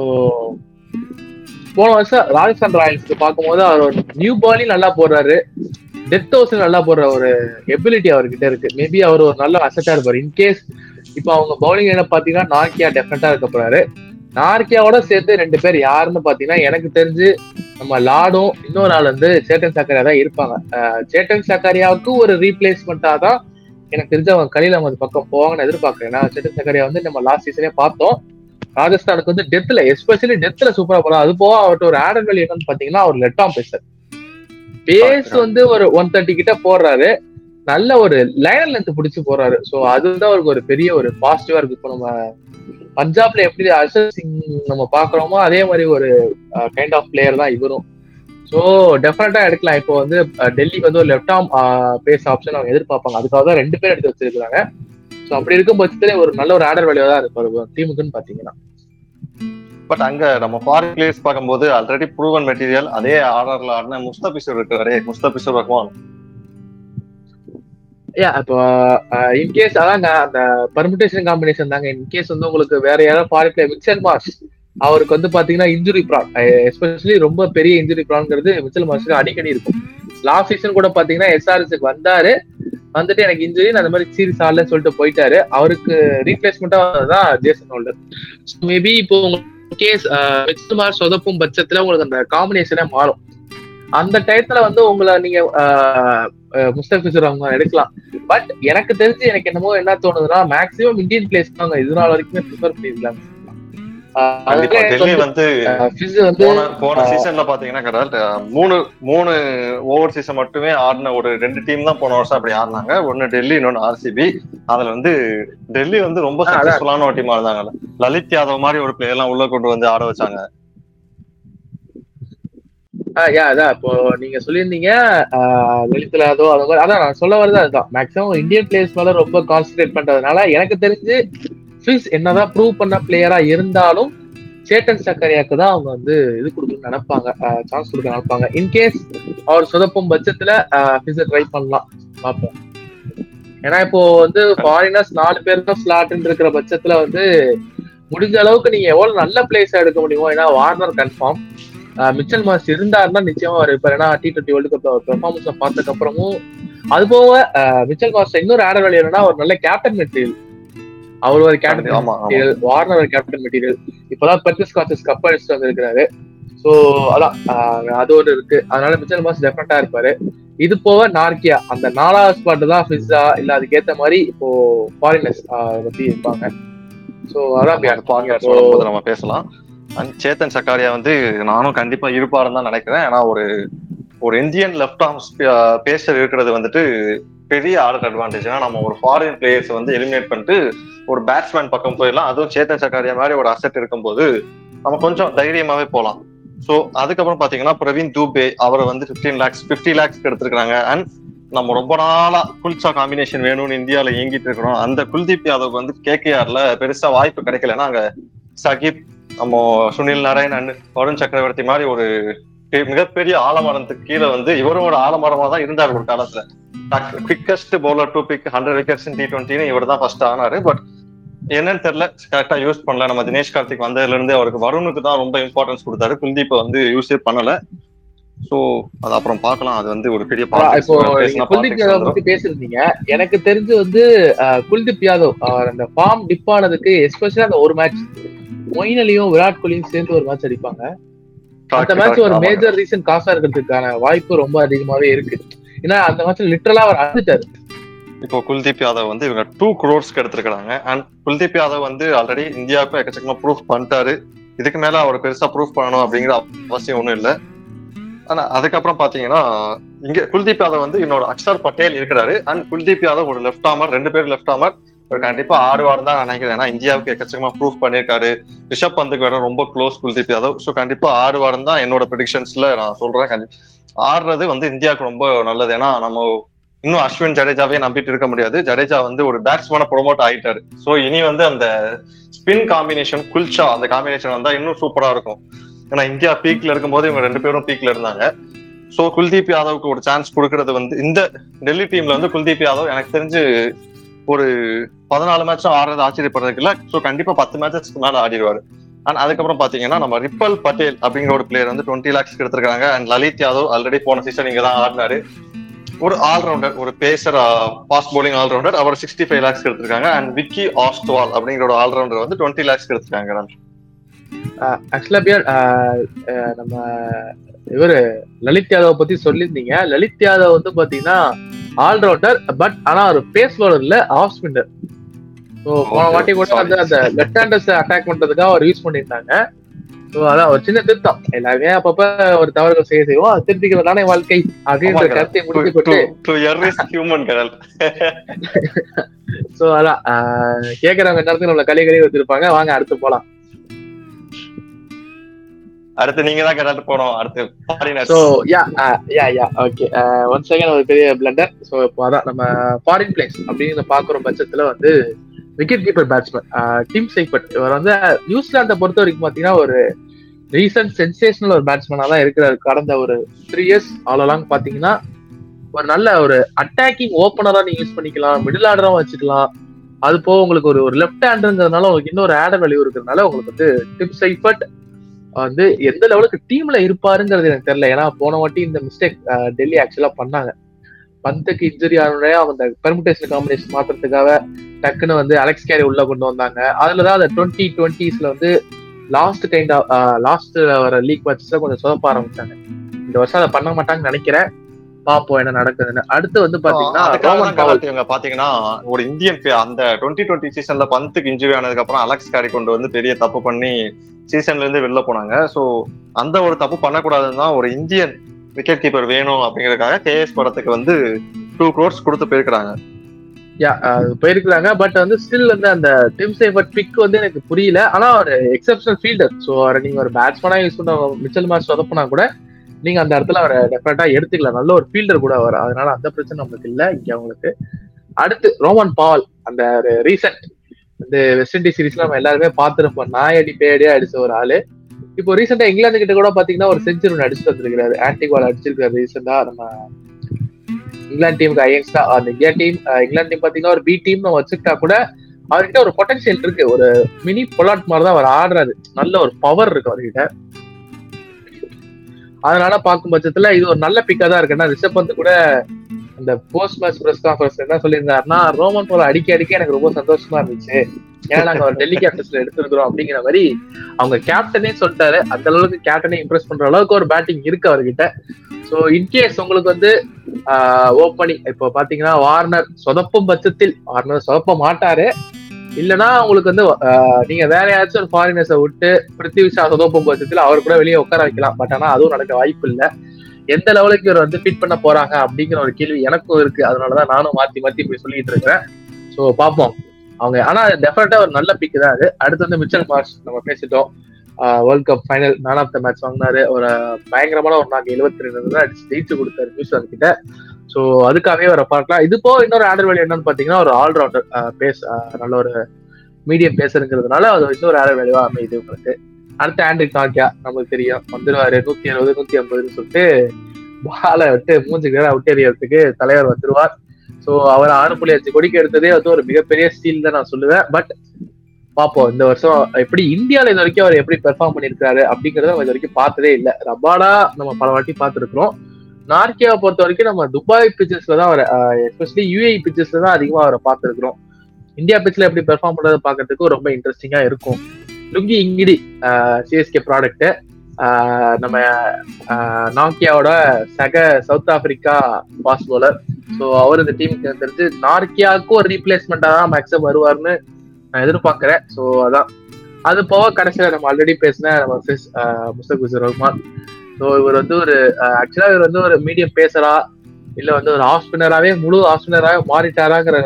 போன வருஷம் ராஜஸ்தான் ராயல்ஸ்க்கு பார்க்கும்போது அவர் நியூ பாலிங் நல்லா போடுறாரு. டெத் ஹவுஸ் நல்லா போடுற ஒரு எபிலிட்டி அவர்கிட்ட இருக்கு. மேபி அவர் ஒரு நல்ல அசட்டா இருப்பாரு. இன்கேஸ் இப்போ அவங்க பவுலிங் என்ன பாத்தீங்கன்னா நார்கியா டெஃபினட்டா இருக்க போறாரு. நார்கியாவோட சேர்த்து ரெண்டு பேர் யாருன்னு பாத்தீங்கன்னா எனக்கு தெரிஞ்சு நம்ம லாடும் இன்னொரு ஆள் வந்து சேட்டன் சக்கரியா தான் இருப்பாங்க. சேட்டன் சக்கரியாவுக்கு ஒரு ரீப்ளேஸ்மெண்டா தான் எனக்கு தெரிஞ்சு அவங்க கலில் அகமது பக்கம் போவாங்கன்னு எதிர்பார்க்கிறேன். ஏன்னா சேட்டன் சக்கரியா வந்து நம்ம லாஸ்ட் சீசனே பார்த்தோம். ராஜஸ்தானுக்கு வந்து டெத்ல எஸ்பெஷலி டெத்ல சூப்பரா போலாம். அது போக அவர்கிட்ட ஒரு ஆடர் வேல்யூ என்னன்னு பாத்தீங்கன்னா அவர் லெட் ஆம் பேசர். பேஸ் வந்து ஒரு ஒன் தேர்ட்டி கிட்ட போடுறாரு. நல்ல ஒரு லைனர் லென்த் பிடிச்சு போறாரு. சோ அதுதான் அவருக்கு ஒரு பெரிய ஒரு பாசிட்டிவா இருக்கு. இப்போ நம்ம பஞ்சாப்ல எப்படி அர்ஷத் சிங் நம்ம பாக்குறோமோ அதே மாதிரி ஒரு கைண்ட் ஆஃப் பிளேயர் தான் இவரும். ஸோ டெஃபினட்டா எடுக்கலாம். இப்போ வந்து டெல்லி டெல்லிக்கு வந்து ஒரு லெஃப்ட் ஆர்ம் பேஸ் ஆப்ஷன் அவங்க எதிர்பார்ப்பாங்க. அதுக்காக தான் ரெண்டு பேர் எடுத்து வச்சிருக்காங்க ஸோ அப்படி இருக்கும் பட்சத்துல ஒரு நல்ல ஒரு ஆர்டர் வேலையா தான் இருக்கும். டீமுக்குன்னு பாத்தீங்கன்னா பட் அங்க நம்ம ஃபாரின் பிளேயர்ஸ் பார்க்கும்போது ஆல்ரெடி ப்ரூவன் மெட்டீரியல் அதே ஆர்டர்ல ஆடின முஸ்தபிசூர் இருக்காரு. முஸ்தபிசூர் ரஹ்மான். யா இப்போ இன்கேஸ் அதான் அந்த பர்முடேஷன் காம்பினேஷன் தாங்க. இன்கேஸ் வந்து உங்களுக்கு வேற யாராவது ஃபாரின் பிளேயர் மிச்சல் மார்ஸ் அவருக்கு வந்து பாத்தீங்கன்னா இன்ஜுரி ப்ரான் எஸ்பெஷலி ரொம்ப பெரிய இன்ஜுரி ப்ரான்ங்கிறது மிச்சல் மார்ஸ்க்கு அடிக்கடி இருக்கும். லாஸ்ட் சீசன் கூட பாத்தீங்கன்னா எஸ்ஆர்எஸ்க்கு வந்தாரு. வந்துட்டு எனக்கு இன்ஜுரி அந்த மாதிரி சீரியஸ் ஆடலன்னு சொல்லிட்டு போயிட்டாரு. அவருக்கு ரீப்ளேஸ்மெண்டா தான் ஜேசன் ஹோல்டர் மேபி இப்போ கேஸ் மிச்சல் மார்ஸ் சொதப்பும் பட்சத்துல உங்களுக்கு அந்த காம்பினேஷனே மாறும். அந்த டயத்துல வந்து உங்களை நீங்க uh, முஸ்தபிசர் அவங்க எடுக்கலாம். பட் எனக்கு தெரிஞ்சு எனக்கு என்னமோ என்ன தோணுதுன்னா மேக்ஸிமம் இந்தியன் பிளேஸ் தாங்க. இது நாள் வரைக்குமே ப்ரிஃபர் பண்ணிருக்கலாம் வந்து போன சீசன்ல பாத்தீங்கன்னா மூணு மூணு ஓவர் சீசன் மட்டுமே ஆடின ஒரு ரெண்டு டீம் தான் போன வருஷம் அப்படி ஆடினாங்க. ஒன்னு டெல்லி இன்னொன்னு ஆர்சிபி அதுல வந்து டெல்லி வந்து ரொம்ப. சக்சஸ்ஃபுல்லான ஒரு டீமா இருந்தாங்க லலித் யாதவ் மாதிரி ஒரு பிளேயர் எல்லாம் உள்ள கொண்டு வந்து ஆட வச்சாங்க. யா அதான் இப்போ நீங்க சொல்லியிருந்தீங்க வெளித்துல அதோ அந்த மாதிரி அதான் நான் சொல்ல வரது அதுதான். மேக்ஸிமம் இந்தியன் பிளேயர்ஸ் மேல ரொம்ப கான்சென்ட்ரேட் பண்றதுனால எனக்கு தெரிஞ்சு ஃபிஸ் என்னதான் ப்ரூவ் பண்ண பிளேயரா இருந்தாலும் சேட்டன் சக்கரியாக்கு தான் அவங்க வந்து இது கொடுக்கணும்னு நினைப்பாங்க. சான்ஸ் கொடுக்க நினைப்பாங்க. இன்கேஸ் அவர் சொதப்பும் பட்சத்துல ஃபிஸை ட்ரை பண்ணலாம். பார்ப்போம். ஏன்னா இப்போ வந்து ஃபாரினர்ஸ் நாலு பேர் தான் ஸ்லாட்னு இருக்கிற பட்சத்துல வந்து முடிஞ்ச அளவுக்கு நீங்க எவ்வளவு நல்ல பிளேஸ் எடுக்க முடியுமோ ஏன்னா வார்னர் கன்ஃபார்ம் மிச்சல் மாஸ் இருந்தாருன்னா நிச்சயமா அவர் இருப்பார். ஏன்னா டி டுவெண்ட்டி வேர்ல்டு கப் அவர் பெர்ஃபார்மன்ஸ் பார்த்ததுக்கு அப்புறமும் அது போக மிச்சல் மாஸ் இன்னொரு ஆடர் வேலை என்னன்னா ஒரு நல்ல கேப்டன் மெட்டீரியல் அவர் ஒரு கேப்டன் மெட்டீரியல் வார்னர் ஒரு கேப்டன் மெட்டீரியல் இப்பதான் பெர்டிஸ் காச்சஸ் கப் அடிச்சுட்டு வந்திருக்கிறாரு. சோ அதான் அது ஒரு இருக்கு. அதனால மிச்சல் மாஸ் டெஃபினட்டா இருப்பாரு. இது போக நார்கியா அந்த நாலாவது ஸ்பாட் தான் ஃபிஸா இல்ல அதுக்கேத்த மாதிரி இப்போ ஃபாரினர்ஸ் பத்தி இருப்பாங்க. சோ அதான் நம்ம பேசலாம். சேத்தன் சக்காரியா வந்து நானும் கண்டிப்பா இருப்பாருன்னு தான் நினைக்கிறேன். ஏன்னா ஒரு ஒரு இந்தியன் லெஃப்ட் ஆர்ம் பேசர் இருக்கிறது வந்துட்டு பெரிய ஆர்டர் அட்வான்டேஜ் ஏன்னா நம்ம ஒரு ஃபாரின் பிளேயர்ஸ் வந்து எலிமினேட் பண்ணிட்டு ஒரு பேட்ஸ்மேன் பக்கம் போயிடலாம். அதுவும் சேத்தன் சக்காரியா மாதிரி ஒரு அசெட் இருக்கும்போது நம்ம கொஞ்சம் தைரியமாவே போகலாம் ஸோ அதுக்கப்புறம் பாத்தீங்கன்னா பிரவீன் தூபே அவரை வந்து 15 லேக்ஸ் 50 லேக்ஸ்க்கு எடுத்திருக்காங்க அண்ட் நம்ம ரொம்ப நாளா குல்சா காம்பினேஷன் வேணும்னு இந்தியாவில இயங்கிட்டு இருக்கிறோம். அந்த குல்தீப் யாதவ் வந்து கேகேஆர்ல பெருசா வாய்ப்பு கிடைக்கலன்னா அங்க சகிப் நம்ம சுனில் நாராயண் அண்ட் வருண் சக்கரவர்த்தி மாதிரி ஒரு மிகப்பெரிய ஆலமரத்துக்கு கீழே வந்து இவரும் ஒரு ஆலமரமா தான் இருந்தார் ஒரு காலத்துல. Quickest bowler to pick hundred wickets T டுவெண்ட்டின்னு இவர் தான் ஃபர்ஸ்ட் ஆனாரு. பட் என்னன்னு தெரியல கரெக்டா யூஸ் பண்ணல. நம்ம தினேஷ் கார்த்திக் வந்ததுல இருந்து அவருக்கு வருணுக்கு தான் ரொம்ப இம்பார்ட்டன்ஸ் கொடுத்தாரு. குல்தீப்பை வந்து யூஸே பண்ணல. சோ அது அப்புறம் பார்க்கலாம். அது வந்து ஒரு பெரிய குல்தீப் யாதவ். பத்தி பேசிருந்தீங்க எனக்கு தெரிஞ்சு வந்து குல்தீப் யாதவ் அந்த ஃபார்ம் டிப் ஆனதுக்கு எஸ்பெஷலா அந்த ஒரு மேட்ச் மொயின் அலியும் விராட் கோலியும் சேர்ந்து ஒரு மேட்ச் அடிப்பாங்க. அந்த மேட்ச் ஒரு. மேஜர் ரீசன் காசா இருக்கிறதுக்கான வாய்ப்பு ரொம்ப அதிகமாவே இருக்கு. ஏன்னா அந்த மேட்ச்ல லிட்டரலா அவர் அழுதுட்டாரு இப்போ குல்தீப் யாதவ் வந்து இவங்க டூ க்ரோர்ஸ்க்கு எடுத்திருக்காங்க அண்ட் குல்தீப் யாதவ் வந்து ஆல்ரெடி இந்தியாவுக்கும் எக்கச்சக்கமா ப்ரூஃப் பண்ணிட்டாரு. இதுக்கு மேல அவர் பெருசா ப்ரூஃப் பண்ணணும் அப்படிங்கிற அவசியம் ஒண்ணும் இல்ல. ஆனா அதுக்கப்புறம் பாத்தீங்கன்னா இங்க குல்தீப் யாதவ் வந்து இன்னொரு அக்ஷர் பட்டேல் இருக்கிறாரு. அண்ட் குல்தீப் யாதவ் ஒரு லெஃப்ட் ஆமர் ரெண்டு பேரும் லெஃப்ட் ஆமர் இவர் கண்டிப்பா ஆடுவார் தான் நினைக்கிறேன். ஏன்னா இந்தியாவுக்கு எக்கச்சக்கமா ப்ரூஃப் பண்ணியிருக்காரு. ரிஷப் பந்துக்கு வேற ரொம்ப க்ளோஸ் குல்தீப் யாதவ் ஸோ கண்டிப்பா ஆடுவார் தான் என்னோட ப்ரெடிக்ஷன்ஸ்ல நான் சொல்றேன். ஆடுறது வந்து இந்தியாவுக்கு ரொம்ப நல்லது. ஏன்னா நம்ம இன்னும் அஸ்வின் ஜடேஜாவே நம்பிட்டு இருக்க முடியாது. ஜடேஜா வந்து ஒரு பேட்ஸ்மேன ப்ரொமோட் ஆயிட்டாரு. சோ இனி வந்து அந்த ஸ்பின் காம்பினேஷன் குல்ச்சா அந்த காம்பினேஷன் வந்தா இன்னும் சூப்பரா இருக்கும். ஏன்னா இந்தியா பீக்ல இருக்கும்போது இவங்க ரெண்டு பேரும் பீக்ல இருந்தாங்க. சோ குல்தீப் யாதவுக்கு ஒரு சான்ஸ் கொடுக்கறது வந்து இந்த டெல்லி டீம்ல வந்து குல்தீப் யாதவ் எனக்கு தெரிஞ்சு ஒரு பதினாலு மேட்சும் ஆடுறது ஆச்சரியப்படுறதுக்கு இல்ல ஸோ கண்டிப்பா பத்து மேட்சஸ்க்கு மேல ஆடிடுவாரு. அண்ட் அதுக்கப்புறம் பாத்தீங்கன்னா நம்ம ரிப்பல் பட்டேல் அப்படிங்கிற ஒரு பிளேயர் வந்து டுவெண்ட்டி லேக்ஸ் எடுத்திருக்காங்க. அண்ட் லலித் யாதவ் ஆல்ரெடி போன சீசன் இங்க தான் ஆடினாரு. ஒரு ஆல்ரவுண்டர் ஒரு பேசர் ஃபாஸ்ட் போலிங் ஆல்ரவுண்டர் அவர் சிக்ஸ்டி ஃபைவ் லேக்ஸ் எடுத்திருக்காங்க. அண்ட் விக்கி ஆஸ்ட்வால் அப்படிங்கிற ஒரு ஆல்ரவுண்டர் வந்து டுவெண்ட்டி லேக்ஸ் எடுத்திருக்காங்க. ஆக்சுவலா நம்ம இவரு லலித் யாதவ் பத்தி சொல்லியிருந்தீங்க. லலித் யாதவ் வந்து பாத்தீங்கன்னா ஆல்ரவுண்டர் பட் ஆனா ஒரு பேஸ் பவுலர் இல்ல ஆஃப் ஸ்பின்னர் ஸோ போன வாட்டி கூட. வந்து அந்த லெஃப்ட் ஹேண்டர்ஸ் அட்டாக் பண்றதுக்காக அவர் யூஸ் பண்ணியிருந்தாங்க. ஸோ அதான் ஒரு சின்ன திருத்தம். எல்லாருமே அப்பப்ப ஒரு தவறுகள் செய்ய செய்வோம். திருத்திக்கிறதானே வாழ்க்கை அப்படின்ற. கருத்தை கடல். *laughs* ஸோ அதான் ஆஹ் கேக்குறவங்க நேரத்துக்கு நம்மள களி களி வச்சிருப்பாங்க. வாங்க அடுத்து போலாம். அடுத்து நீங்க தான் கடல் போறோம் அடுத்து foreigners. So ya ya ya okay one second ஒரு பெரிய பிளண்டர் ஸோ இப்போ அதான் நம்ம ஃபாரின் பிளேஸ் அப்படின்னு பாக்குற பட்சத்துல வந்து wicket keeper batsman Tim Seifert இவர் வந்து நியூசிலாந்தை பொறுத்த வரைக்கும் பார்த்தீங்கன்னா ஒரு ரீசன்ட் சென்சேஷனல் ஒரு பேட்ஸ்மேனா தான் இருக்கிறாரு. கடந்த ஒரு த்ரீ இயர்ஸ் ஆல் அலாங் பார்த்தீங்கன்னா ஒரு நல்ல ஒரு அட்டாக்கிங் ஓப்பனரா நீங்க யூஸ் பண்ணிக்கலாம். மிடில் ஆர்டரா வச்சுக்கலாம். அது போக உங்களுக்கு ஒரு ஒரு லெஃப்ட் ஹேண்டுங்கிறதுனால உங்களுக்கு இன்னொரு ஆட வேல்யூ இருக்கிறதுனால உங்களுக்கு வந்து டிம் சைபட் வந்து எந்த லெவலுக்கு டீம்ல இருப்பாருங்கிறது எனக்கு தெரியல. ஏன்னா போன வாட்டி இந்த மிஸ்டேக் டெல்லி ஆக்சுவலா பண்ணாங்க. பந்துக்கு இன்ஜுரி ஆனோடனே அந்த பெர்முடேஷன் காம்பினேஷன் மாத்துறதுக்காக டக்குன்னு வந்து அலெக்ஸ் கேரி உள்ள கொண்டு வந்தாங்க. அதுலதான் அந்த டுவெண்ட்டி டுவெண்ட்டிஸ்ல வந்து லாஸ்ட் கைண்ட் ஆஃப் லாஸ்ட் வர லீக் மேட்சஸ்ல கொஞ்சம் சொதப்ப ஆரம்பிச்சாங்க. இந்த வருஷம் அதை பண்ண மாட்டாங்கன்னு நினைக்கிறேன். பாப்போம் என்ன நடக்குதுன்னு. அடுத்து வந்து பாத்தீங்கன்னா பாத்தீங்கன்னா ஒரு இந்தியன் அந்த டுவெண்ட்டி டுவெண்ட்டி சீசன்ல பந்துக்கு இன்ஜுரி ஆனதுக்கு அப்புறம் அலெக்ஸ் கேரி கொண்டு வந்து பெரிய தப்பு பண்ணி சீசன்ல இருந்து வெளில போனாங்க. சோ அந்த ஒரு தப்பு பண்ணக்கூடாதுன்னு தான் ஒரு இந்தியன் விக்கெட் கீப்பர் வேணும் அப்படிங்கறதுக்காக கேஎஸ் படத்துக்கு வந்து டூ க்ரோர்ஸ் கொடுத்து போயிருக்கிறாங்க. யா போயிருக்கிறாங்க. பட் வந்து ஸ்டில் வந்து அந்த டிம் சேஃபர்ட் பிக் வந்து எனக்கு புரியல. ஆனா ஒரு எக்ஸப்ஷனல் ஃபீல்டர் ஸோ அவரை நீங்க ஒரு பேட்ஸ்மேனா யூஸ் பண்ண மிச்சல் மேட்ச் சொதப்பினா கூட நீங்க அந்த இடத்துல அவரை டெஃபினட்டா எடுத்துக்கலாம் நல்ல ஒரு ஃபீல்டர் கூட அவர். அதனால அந்த பிரச்சனை நம்மளுக்கு இல்லை. இங்க அவங்களுக்கு அடுத்து ரோமன் பால் அந்த ஒரு ரீசெண்ட் இந்த வெஸ்ட் இண்டீஸ் சீரீஸ்ல நம்ம எல்லாருமே பார்த்திருப்போம். நாயடி பேடியா அடிச்ச ஒரு ஆளு. இப்போ ரீசெண்டா இங்கிலாந்து கிட்ட கூட பாத்தீங்கன்னா ஒரு செஞ்சுரி ஒன்று அடிச்சுட்டு வந்திருக்காரு ஆன்டிகால் அடிச்சிருக்காரு ரீசெண்டா நம்ம இங்கிலாந்து டீமுக்கு அயன்ஸ்டா அந்த இந்தியா டீம் இங்கிலாந்து டீம் பாத்தீங்கன்னா ஒரு பி டீம் நம்ம வச்சுக்கிட்டா கூட அவர்கிட்ட ஒரு பொட்டன்சியல் இருக்கு. ஒரு மினி பொலாட் மாதிரி தான் அவர் ஆடுறாரு. நல்ல ஒரு பவர் இருக்கு அவர்கிட்ட. அதனால பார்க்கும் பட்சத்துல இது ஒரு நல்ல பிக்கா தான் இருக்குன்னா ரிஷப் பந்த் கூட அந்த போஸ்ட் மேட்ச் பிரஸ் கான்ஃபரன்ஸ் என்ன சொல்லியிருந்தாருன்னா ரோமன் போல அடிக்க அடிக்க எனக்கு ரொம்ப சந்தோஷமா இருந்துச்சு. ஏன்னா நாங்க ஒரு டெல்லி கேப்டன்ஸ்ல எடுத்திருக்கிறோம் அப்படிங்கிற மாதிரி அவங்க கேப்டனே சொல்லிட்டாரு. அந்த அளவுக்கு கேப்டனே இம்ப்ரெஸ் பண்ற அளவுக்கு ஒரு பேட்டிங் இருக்கு அவர்கிட்ட. ஸோ இன்கேஸ் உங்களுக்கு வந்து ஓப்பனிங் இப்போ பாத்தீங்கன்னா வார்னர் சொதப்பும் பட்சத்தில் வார்னர் சொதப்ப மாட்டாரு. இல்லைன்னா உங்களுக்கு வந்து ஆஹ், நீங்க வேற யாராச்சும் ஒரு ஃபாரினர்ஸை விட்டு பிருத்திவிஷா சொதப்பும் பட்சத்தில் அவர் கூட வெளியே உட்கார வைக்கலாம். பட் ஆனா அதுவும் நடக்க வாய்ப்பு இல்லை. எந்த லெவலுக்கு இவர் வந்து ஃபிட் பண்ண போறாங்க அப்படிங்கிற ஒரு கேள்வி எனக்கும் இருக்கு. அதனாலதான் நானும் மாத்தி மாத்தி போய் சொல்லிட்டு இருக்கிறேன். ஸோ பார்ப்போம். அவங்க ஆனா டெஃபினட்டா ஒரு நல்ல பிக் தான் அது. அடுத்து வந்து மிச்சல் மார்ச் நம்ம பேசிட்டோம். World cup final man of the match வாங்கினாரு. ஒரு பயங்கரமான ஒரு நாங்க எழுபத்தி ரெண்டு தான் அடிச்சு ஜெயிச்சு கொடுத்தாரு நியூசிலாந்து கிட்ட. ஸோ அதுக்காகவே அவரை பார்க்கலாம். இது போக இன்னொரு ஆடர் வேலை என்னன்னு பாத்தீங்கன்னா ஒரு ஆல்ரவுண்டர் பேஸ் நல்ல ஒரு மீடியம் பேசுறதுங்கிறதுனால அது இன்னொரு ஆடர் வேலையா அமையுது உங்களுக்கு. அடுத்து ஆண்ட்ரிக் நாக்கியா நமக்கு தெரியும். வந்துருவாரு. நூத்தி அறுபது நூத்தி ஐம்பதுன்னு சொல்லிட்டு பாலை விட்டு மூஞ்சு நேரம் அவுட் எறியறதுக்கு தலைவர் வந்துருவார் ஸோ அவர் ஆறு புள்ளி அஞ்சு கோடிக்கு எடுத்ததே வந்து ஒரு மிகப்பெரிய ஸ்டீல் தான் நான் சொல்லுவேன். பட் பார்ப்போம். இந்த வருஷம் எப்படி இந்தியாவில் இது வரைக்கும் அவர் எப்படி பெர்ஃபார்ம் பண்ணியிருக்காரு அப்படிங்கறத நம்ம இது வரைக்கும் பார்த்ததே இல்லை. ரபாடா நம்ம பல வாட்டி பார்த்துருக்கிறோம். நார்க்கியாவை பொறுத்த வரைக்கும் நம்ம துபாய் பிச்சர்ஸ்ல தான் அவரை எஸ்பெஷலி யூஏ பிச்சர்ஸ்ல தான் அதிகமாக அவரை பார்த்துருக்கிறோம். இந்தியா பிச்சில் எப்படி பெர்ஃபார்ம் பண்றதை பார்க்கறதுக்கு ரொம்ப இன்ட்ரெஸ்டிங்கா இருக்கும். லுங்கி இங்கிடி சிஎஸ்கே ப்ராடக்ட் நம்ம நாக்கியாவோட சக south Africa pace bowler so அவர் இந்த டீமுக்கு தெரிஞ்சு நார்க்கியாவுக்கும் ஒரு ரீப்ளேஸ்மெண்டா தான் மேக்ஸிமம் வருவார்னு நான் எதிர்பார்க்குறேன். ஸோ அதான். அது போக கடைசியில் நம்ம ஆல்ரெடி பேசின நம்ம முஸ்தகுசர் ரஹ்மான் ஸோ இவர் வந்து ஒரு ஆக்சுவலாக இவர் வந்து ஒரு மீடியம் பேசரா இல்ல வந்து ஒரு ஆஃப் ஸ்பின்னராகவே முழு ஆஃப் ஸ்பின்னராகவே மாறிட்டாராங்கிற